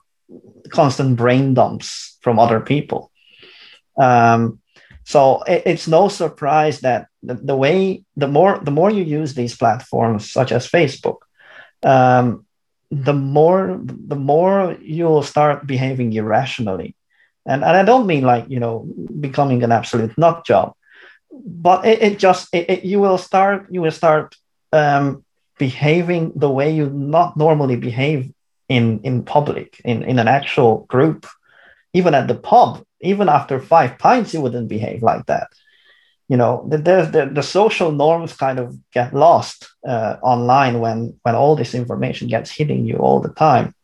constant brain dumps from other people. Um, so it, it's no surprise that the, the, way the more the more you use these platforms such as facebook um, the more the more you'll start behaving irrationally. And, and i don't mean like you know becoming an absolute nut job but it, it just it, it, you will start you will start um, behaving the way you not normally behave in in public in in an actual group even at the pub even after five pints you wouldn't behave like that you know the, the, the social norms kind of get lost uh, online when when all this information gets hitting you all the time.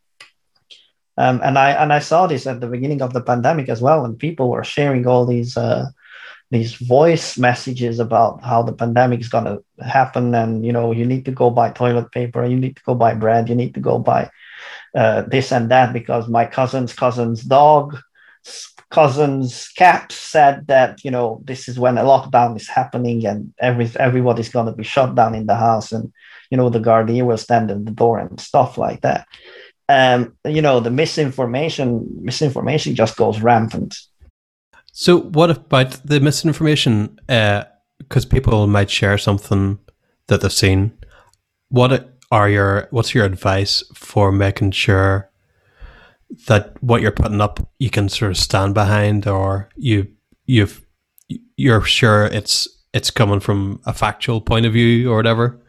Um, and i and i saw this at the beginning of the pandemic as well when people were sharing all these uh, these voice messages about how the pandemic is going to happen and you know you need to go buy toilet paper you need to go buy bread you need to go buy uh, this and that because my cousin's cousin's dog cousin's cat said that you know this is when a lockdown is happening and every everybody's going to be shut down in the house and you know the guardian will stand at the door and stuff like that um you know the misinformation misinformation just goes rampant so, what about the misinformation? Because uh, people might share something that they've seen. What are your what's your advice for making sure that what you're putting up you can sort of stand behind, or you you've you're sure it's it's coming from a factual point of view or whatever?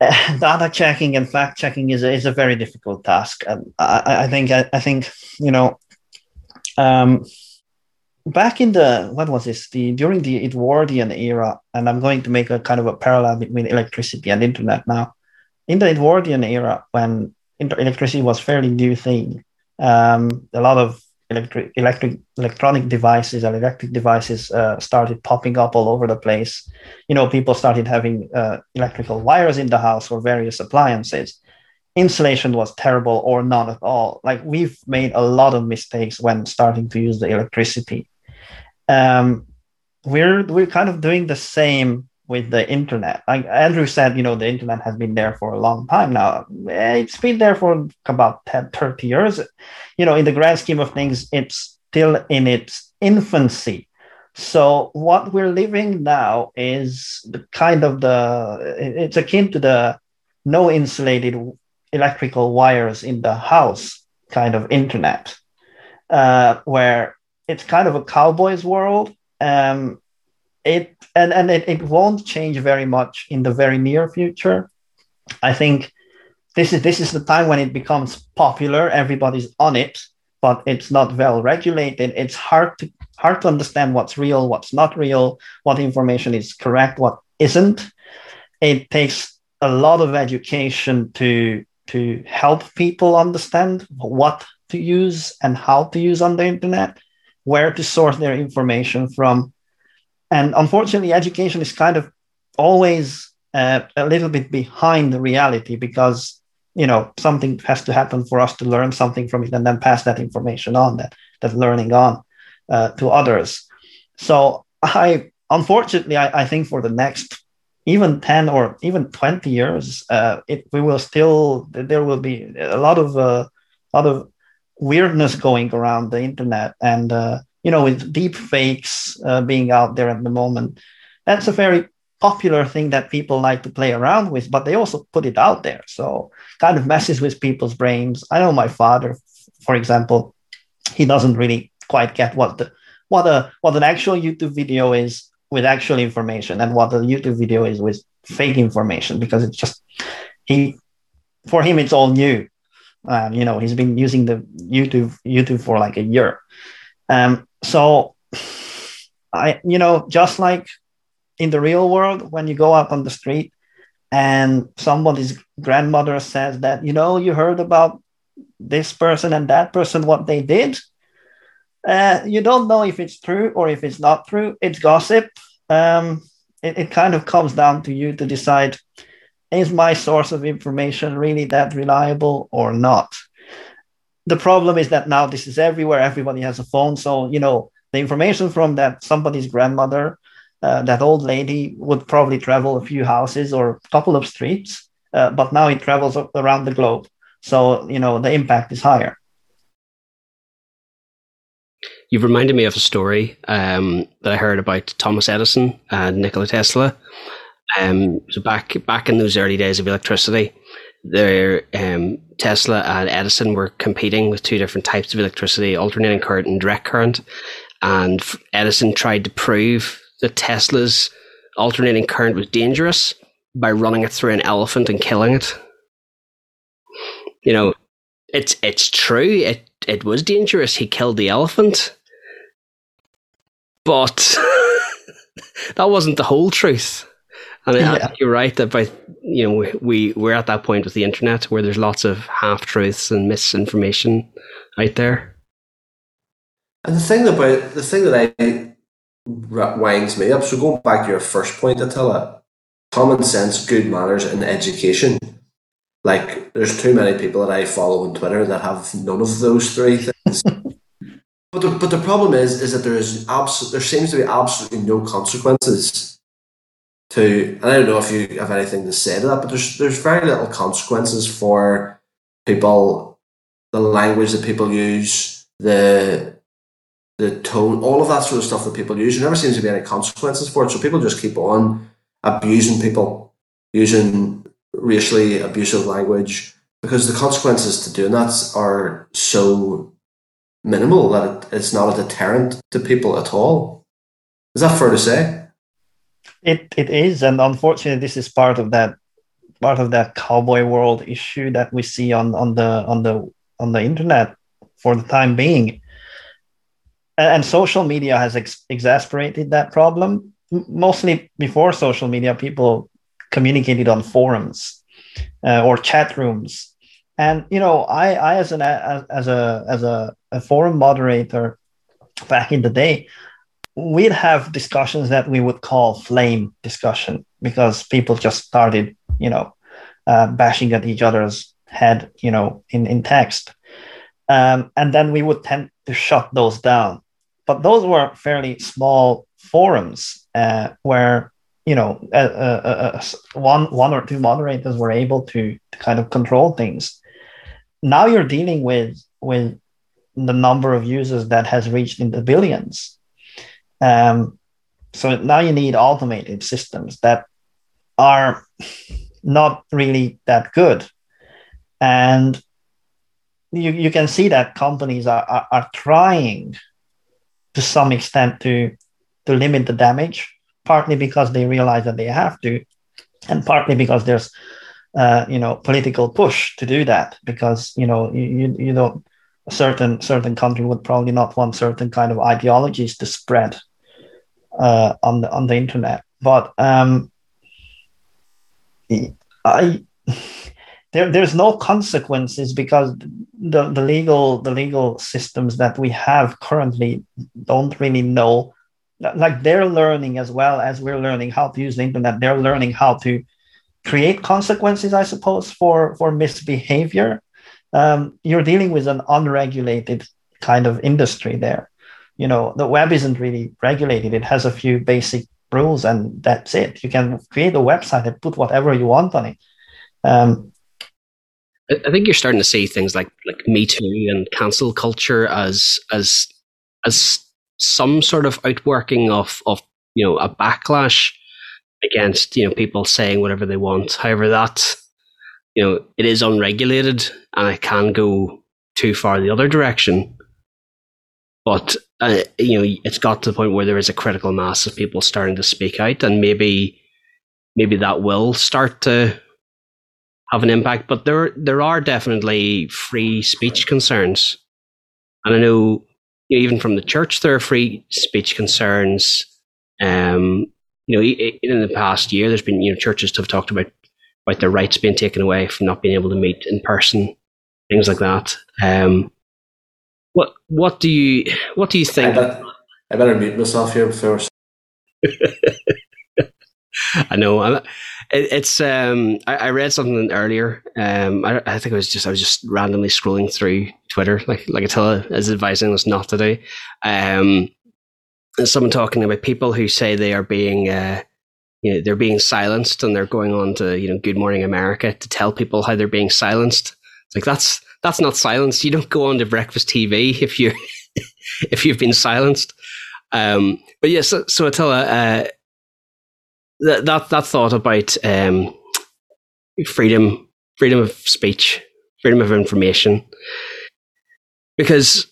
Uh, data checking and fact checking is a, is a very difficult task. And I, I think I, I think you know. Um, back in the what was this the during the Edwardian era, and I'm going to make a kind of a parallel between electricity and internet now. In the Edwardian era, when electricity was fairly new thing, um, a lot of electric electric electronic devices and electric devices uh, started popping up all over the place. You know, people started having uh, electrical wires in the house for various appliances. Insulation was terrible or none at all. Like we've made a lot of mistakes when starting to use the electricity um, we're we're kind of doing the same with the internet. Like Andrew said, you know, the internet has been there for a long time now. It's been there for about 10, 30 years. You know, in the grand scheme of things, it's still in its infancy. So what we're living now is the kind of the it's akin to the no insulated electrical wires in the house kind of internet, uh, where it's kind of a cowboy's world. Um, it and and it, it won't change very much in the very near future. I think this is this is the time when it becomes popular. Everybody's on it, but it's not well regulated. It's hard to hard to understand what's real, what's not real, what information is correct, what isn't. It takes a lot of education to to help people understand what to use and how to use on the internet where to source their information from. And unfortunately, education is kind of always uh, a little bit behind the reality because you know something has to happen for us to learn something from it and then pass that information on that that learning on uh, to others. So i unfortunately I, I, think for the next even 10 or even 20 years uh, it, we will still there will be a lot of uh, lot of weirdness going around the internet and uh, you know with deep fakes uh, being out there at the moment. That's a very popular thing that people like to play around with but they also put it out there. So kind of messes with people's brains. I know my father for example he doesn't really quite get what the what a what an actual youtube video is with actual information and what a youtube video is with fake information because it's just he for him it's all new. Um, you know, he's been using the YouTube YouTube for like a year. Um, so I, you know, just like in the real world, when you go out on the street and somebody's grandmother says that, you know, you heard about this person and that person, what they did. Uh, you don't know if it's true or if it's not true. It's gossip. Um, it, it kind of comes down to you to decide is my source of information really that reliable or not? The problem is that now this is everywhere. Everybody has a phone. So, you know, the information from that somebody's grandmother, uh, that old lady would probably travel a few houses or a couple of streets, uh, but now it travels around the globe. So, you know, the impact is higher. You've reminded me of a story um, that I heard about Thomas Edison and Nikola Tesla. Um, so back back in those early days of electricity, there um, Tesla and Edison were competing with two different types of electricity: alternating current and direct current. And Edison tried to prove that Tesla's alternating current was dangerous by running it through an elephant and killing it. You know, it's it's true. It it was dangerous. He killed the elephant, but that wasn't the whole truth. And yeah. you're right that by you know we we're at that point with the internet where there's lots of half truths and misinformation out there. And the thing about the thing that I winds me up. So going back to your first point, Attila, common sense, good manners, and education. Like there's too many people that I follow on Twitter that have none of those three things. but the, but the problem is is that there is absolute there seems to be absolutely no consequences to and I don't know if you have anything to say to that, but there's there's very little consequences for people the language that people use, the the tone, all of that sort of stuff that people use. There never seems to be any consequences for it. So people just keep on abusing people, using racially abusive language, because the consequences to doing that are so minimal that it's not a deterrent to people at all. Is that fair to say? It it is, and unfortunately, this is part of that part of that cowboy world issue that we see on on the on the on the internet for the time being. And social media has ex- exasperated that problem. Mostly before social media people communicated on forums uh, or chat rooms. And you know i i as an as, as a as a, a forum moderator back in the day we'd have discussions that we would call flame discussion because people just started you know uh, bashing at each other's head you know in in text um, and then we would tend to shut those down but those were fairly small forums uh, where you know uh, uh, uh, one one or two moderators were able to, to kind of control things. Now you're dealing with with the number of users that has reached in the billions. Um, so now you need automated systems that are not really that good. And you, you can see that companies are, are, are trying to some extent to to limit the damage, partly because they realize that they have to, and partly because there's uh, you know political push to do that because you know you, you, you don't a certain certain country would probably not want certain kind of ideologies to spread uh, on the on the internet. But um, I there, there's no consequences because the, the legal the legal systems that we have currently don't really know. Like they're learning as well as we're learning how to use the internet. They're learning how to create consequences i suppose for for misbehavior um, you're dealing with an unregulated kind of industry there. You know the web isn't really regulated. It has a few basic rules and that's it. You can create a website and put whatever you want on it. Um, I think you're starting to see things like like Me Too and cancel culture as as as some sort of outworking of of you know a backlash against you know people saying whatever they want. However, that you know it is unregulated and it can go too far the other direction. But uh, you know it's got to the point where there is a critical mass of people starting to speak out, and maybe maybe that will start to have an impact. But there there are definitely free speech concerns, and I know even from the church there are free speech concerns. Um, you know, in the past year, there's been you know churches have talked about about their rights being taken away from not being able to meet in person, things like that. Um, what what do you what do you think? I better, I better mute myself here before. I know. It, it's. Um, I, I, read something earlier. Um, I, I, think it was just I was just randomly scrolling through Twitter, like like Attila is advising us not to do. Um, and someone talking about people who say they are being, uh, you know, they're being silenced, and they're going on to you know Good Morning America to tell people how they're being silenced. It's like that's that's not silence. You don't go on to breakfast TV if you if you've been silenced. Um, but yes, yeah, so, so Attila, uh, that that, that thought about um, freedom, freedom of speech, freedom of information, because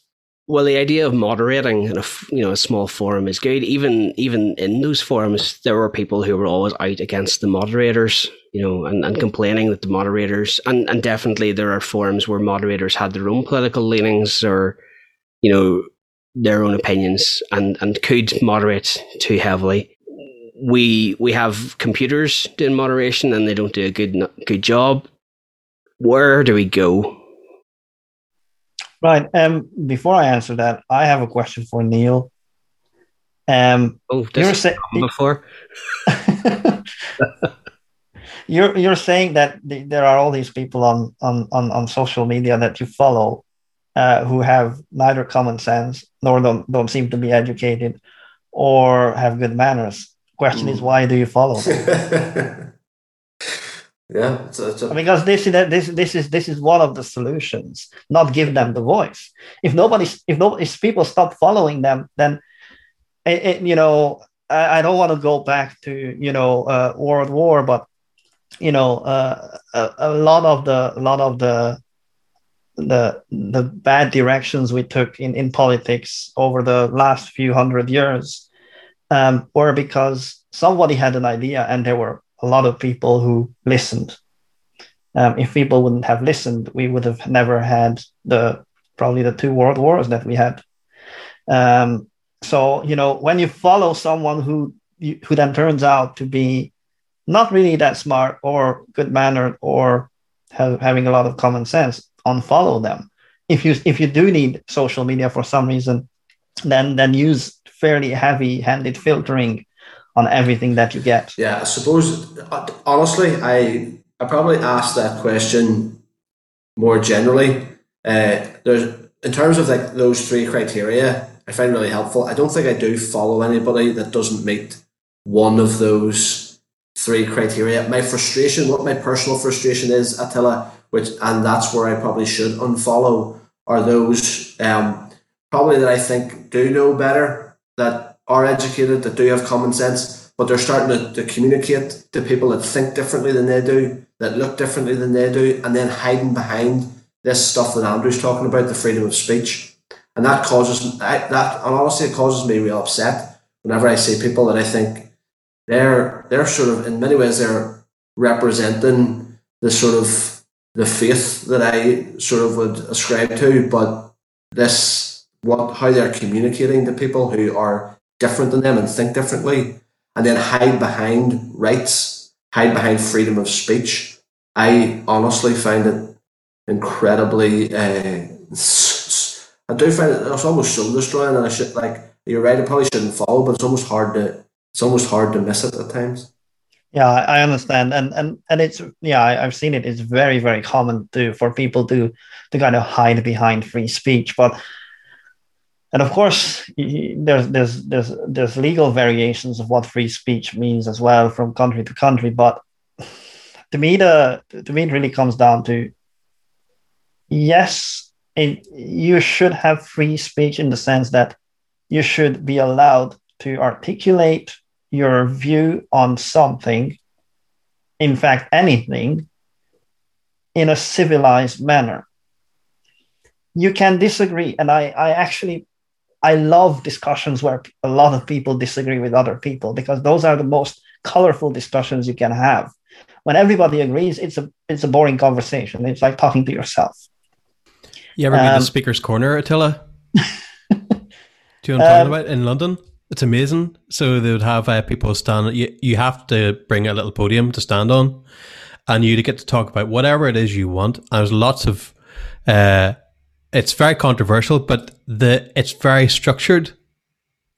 Well, the idea of moderating in a you know a small forum is good. Even even in those forums, there were people who were always out against the moderators, you know, and, and complaining that the moderators and, and definitely there are forums where moderators had their own political leanings or, you know, their own opinions and, and could moderate too heavily. We we have computers doing moderation and they don't do a good good job. Where do we go Right. Um, before I answer that, I have a question for Neil. Um, oh, you're saying before. you're you're saying that the, there are all these people on, on, on, on social media that you follow uh, who have neither common sense nor don't, don't seem to be educated or have good manners. Question mm. is, why do you follow them? Yeah, it's it's a... because this is this this is this is one of the solutions. Not give them the voice. If nobody, if no, if people stop following them, then it, it, you know I, I, don't want to go back to you know uh, World War, but you know uh, a, a lot of the a lot of the the the bad directions we took in in politics over the last few hundred years um, were because somebody had an idea and they were a lot of people who listened. Um, if people wouldn't have listened, we would have never had the probably the two world wars that we had. Um, so you know, when you follow someone who who then turns out to be not really that smart or good mannered or have, having a lot of common sense, unfollow them. If you if you do need social media for some reason, then then use fairly heavy handed filtering on everything that you get? Yeah, I suppose honestly, I I probably asked that question more generally. Uh, there's in terms of like those three criteria, I find really helpful. I don't think I do follow anybody that doesn't meet one of those three criteria. My frustration, what my personal frustration is, Attila, which and that's where I probably should unfollow, are those um, probably that I think do know better that are educated, that do have common sense, but they're starting to, to communicate to people that think differently than they do, that look differently than they do, and then hiding behind this stuff that Andrew's talking about, the freedom of speech. And that causes that, and honestly, it causes me real upset whenever I see people that I think they're they're sort of in many ways they're representing the sort of the faith that I sort of would ascribe to, but this what how they're communicating to people who are different than them and think differently, and then hide behind rights, hide behind freedom of speech. I honestly find it incredibly. Uh, I do find it it's almost soul destroying, and I should like you're right. I probably shouldn't follow, but it's almost hard to it's almost hard to miss it at times. Yeah, I understand, and and and it's yeah, I, have seen it. It's very very common to for people to to kind of hide behind free speech, but and of course, there's there's there's there's legal variations of what free speech means as well from country to country. But to me, the to me it really comes down to yes, it, you should have free speech in the sense that you should be allowed to articulate your view on something, in fact, anything, in a civilized manner. You can disagree, and I, I actually I love discussions where a lot of people disagree with other people because those are the most colorful discussions you can have. When everybody agrees, it's a it's a boring conversation. It's like talking to yourself. You ever um, been to Speaker's Corner, Attila? Do you know what I'm talking um, about in London? It's amazing. So they would have uh, people stand. You, you have to bring a little podium to stand on, and you get to talk about whatever it is you want. And there's lots of uh, it's very controversial, but the it's very structured.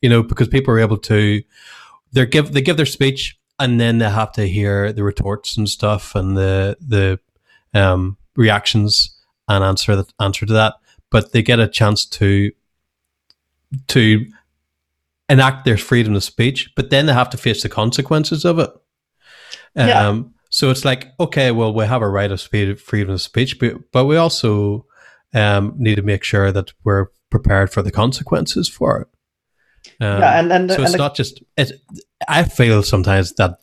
You know, because people are able to they give they give their speech and then they have to hear the retorts and stuff and the the um, reactions and answer that answer to that. But they get a chance to to enact their freedom of speech, but then they have to face the consequences of it. Yeah. Um, so it's like, okay, well, we have a right of freedom of speech, but, but we also um, need to make sure that we're prepared for the consequences for it. Um, yeah, and, and so it's and not just. It, I feel sometimes that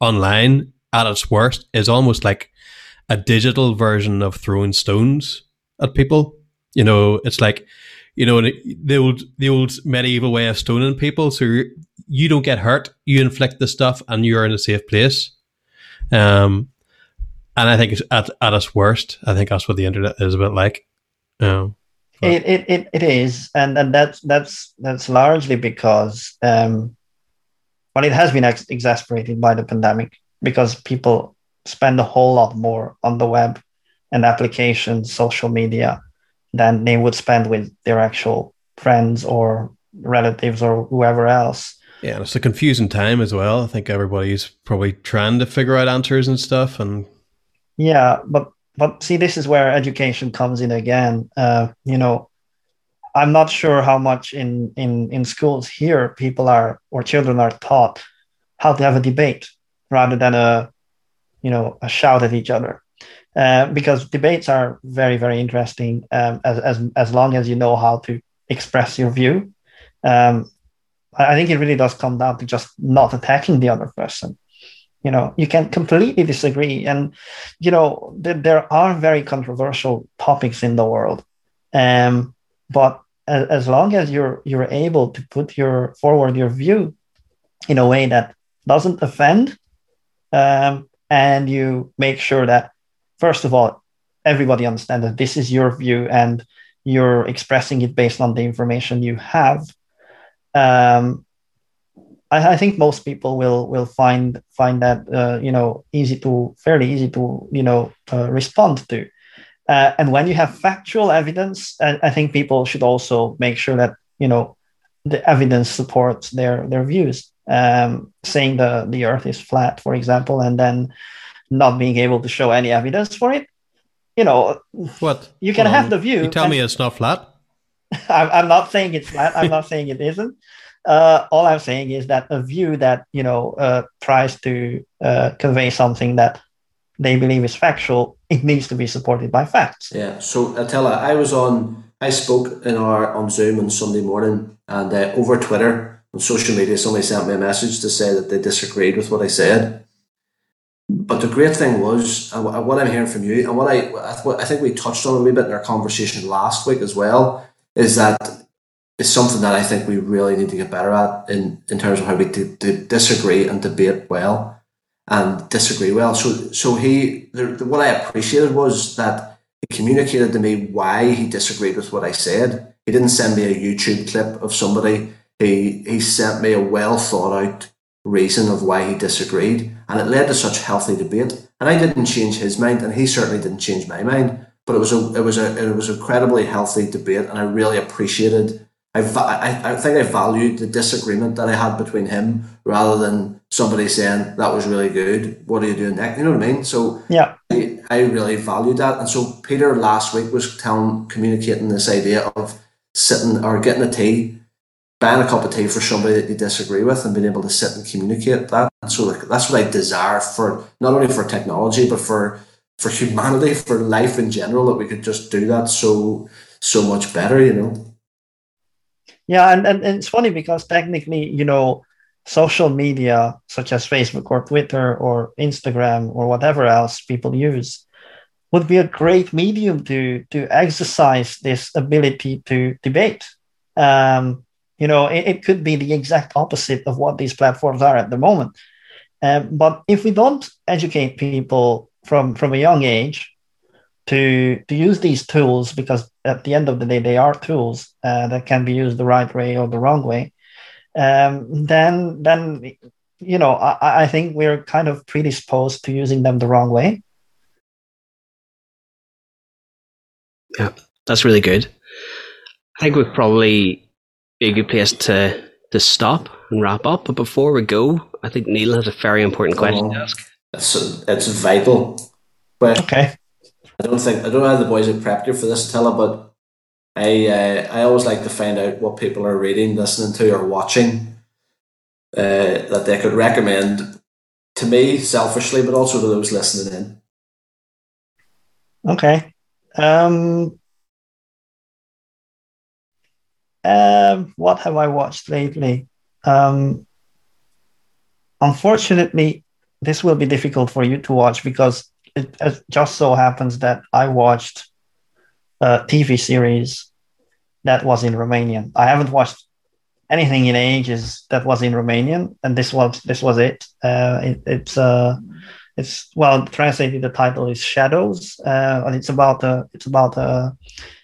online at its worst is almost like a digital version of throwing stones at people. You know, it's like you know, the old the old medieval way of stoning people. So you don't get hurt, you inflict the stuff, and you're in a safe place. Um, and I think at at its worst, I think that's what the internet is a bit like. Um, it, it, it, it is, and and that's that's that's largely because um, well, it has been ex- exasperated by the pandemic because people spend a whole lot more on the web and applications, social media, than they would spend with their actual friends or relatives or whoever else. Yeah, and it's a confusing time as well. I think everybody's probably trying to figure out answers and stuff. And yeah, but but see, this is where education comes in again. Uh, you know, I'm not sure how much in in in schools here people are or children are taught how to have a debate rather than a you know a shout at each other. Uh, because debates are very very interesting um, as, as as long as you know how to express your view. Um, I think it really does come down to just not attacking the other person you know you can completely disagree. And you know th- there are very controversial topics in the world. Um, but as, as long as you're you're able to put your forward your view in a way that doesn't offend um, and you make sure that first of all everybody understands that this is your view and you're expressing it based on the information you have um, I, I, think most people will will find find that uh, you know easy to fairly easy to you know uh, respond to. Uh, and when you have factual evidence, I, I think people should also make sure that you know the evidence supports their their views. Um, saying the the Earth is flat, for example, and then not being able to show any evidence for it. You know, what you can have the view. You tell me it's not flat. I'm, I'm not saying it's flat. I'm not saying it isn't. Uh, all I'm saying is that a view that you know uh, tries to uh, convey something that they believe is factual, it needs to be supported by facts. Yeah. So Attila, I was on. I spoke in our on Zoom on Sunday morning, and uh, over Twitter on social media, somebody sent me a message to say that they disagreed with what I said. But the great thing was, and what I'm hearing from you, and what I I think we touched on a wee bit in our conversation last week as well, is that it's something that I think we really need to get better at in, in terms of how we d- d- disagree and debate well and disagree well. So so he the, the, what I appreciated was that he communicated to me why he disagreed with what I said. He didn't send me a YouTube clip of somebody. He he sent me a well thought out reason of why he disagreed, and it led to such healthy debate. And I didn't change his mind, and he certainly didn't change my mind but it was a it was a it was incredibly healthy debate, and I really appreciated. I, I, I think I valued the disagreement that I had between him rather than somebody saying that was really good. What are you doing next? You know what I mean? So yeah, I, I really valued that. And so Peter last week was telling, communicating this idea of sitting or getting a tea, buying a cup of tea for somebody that you disagree with, and being able to sit and communicate that. And so like, that's what I desire for not only for technology but for for humanity, for life in general, that we could just do that so so much better, you know. Yeah, and, and, and it's funny because technically, you know, social media such as Facebook or Twitter or Instagram or whatever else people use would be a great medium to to exercise this ability to debate. Um, you know, it, it could be the exact opposite of what these platforms are at the moment. Um, but if we don't educate people from from a young age to to use these tools because at the end of the day they are tools uh, that can be used the right way or the wrong way. Um, then then you know I, I think we're kind of predisposed to using them the wrong way. Yeah that's really good. I think we'd probably be a good place to to stop and wrap up. But before we go i think neil has a very important question to ask. it's it's vital. But okay. I don't think I don't know how the boys have prepped you for this, Tella, but I uh, I always like to find out what people are reading, listening to, or watching uh, that they could recommend to me selfishly, but also to those listening in. Okay. Um, um, what have I watched lately? Um, unfortunately, this will be difficult for you to watch because it, it just so happens that I watched a TV series that was in Romanian. I haven't watched anything in ages that was in Romanian, and this was this was it. Uh, it it's uh, it's well translated. The title is Shadows, uh, and it's about a it's about a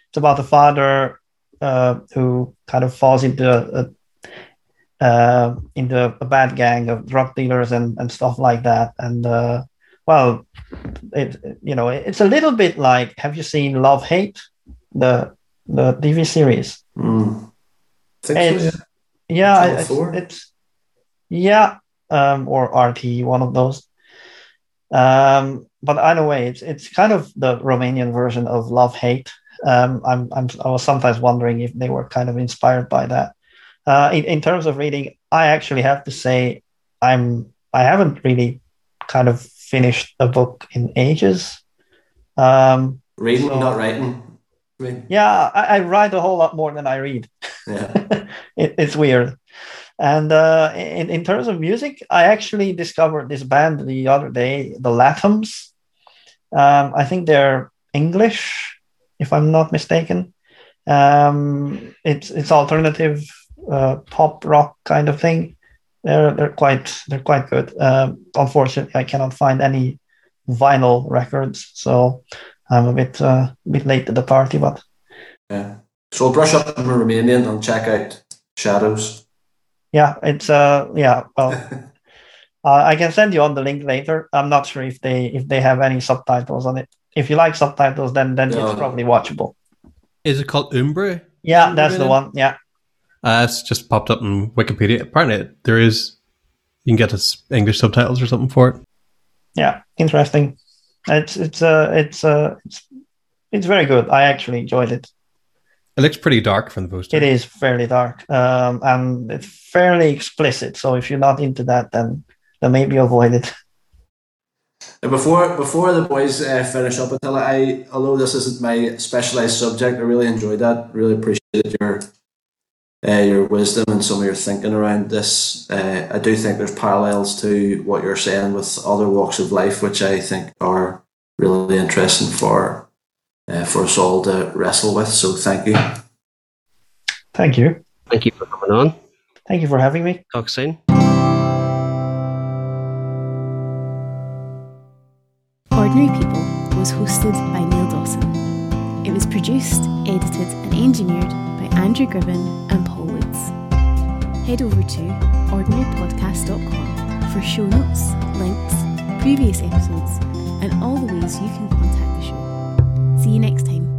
it's about a father uh, who kind of falls into a, uh, into a bad gang of drug dealers and, and stuff like that. And uh, well, it you know it's a little bit like have you seen Love Hate, the the TV series? Mm. Yeah, yeah it's, it's, yeah, um, or RT, one of those. Um, but either way, it's it's kind of the Romanian version of Love Hate. Um, I'm, I'm I was sometimes wondering if they were kind of inspired by that. Uh, in, in terms of reading, I actually have to say I'm I haven't really kind of finished a book in ages. Um, Reading, so, not writing. Yeah, I, I, write a whole lot more than I read. Yeah. it, it's weird. And uh, in, in terms of music, I actually discovered this band the other day, the Lathums. Um, I think they're English, if I'm not mistaken. Um, it's it's alternative uh, pop rock kind of thing. They're they're quite they're quite good. Um, unfortunately, I cannot find any vinyl records, so I'm a bit uh, bit late to the party. But yeah, so we'll brush up on Romanian and check out Shadows. Yeah, it's uh yeah well. uh, I can send you on the link later. I'm not sure if they if they have any subtitles on it. If you like subtitles, then then no. it's probably watchable. Is it called Umbre? Yeah, that's the one. Yeah. Uh, it's just popped up in Wikipedia. Apparently, there is you can get English subtitles or something for it. Yeah, interesting. It's it's uh it's uh it's it's very good. I actually enjoyed it. It looks pretty dark from the poster. It is fairly dark, um, and it's fairly explicit. So if you're not into that, then then maybe avoid it. Before before the boys uh, finish up, Attila, I although this isn't my specialized subject, I really enjoyed that. Really appreciated your uh, your wisdom and some of your thinking around this. Uh, I do think there's parallels to what you're saying with other walks of life, which I think are really interesting for uh, for us all to wrestle with. So thank you. Thank you. Thank you for coming on. Thank you for having me. Talk soon. Ordinary People was hosted by Neil Dawson. It was produced, edited, and engineered by Andrew Gribbin and Paul Woods. Head over to ordinarypodcast.com for show notes, links, previous episodes, and all the ways you can contact the show. See you next time.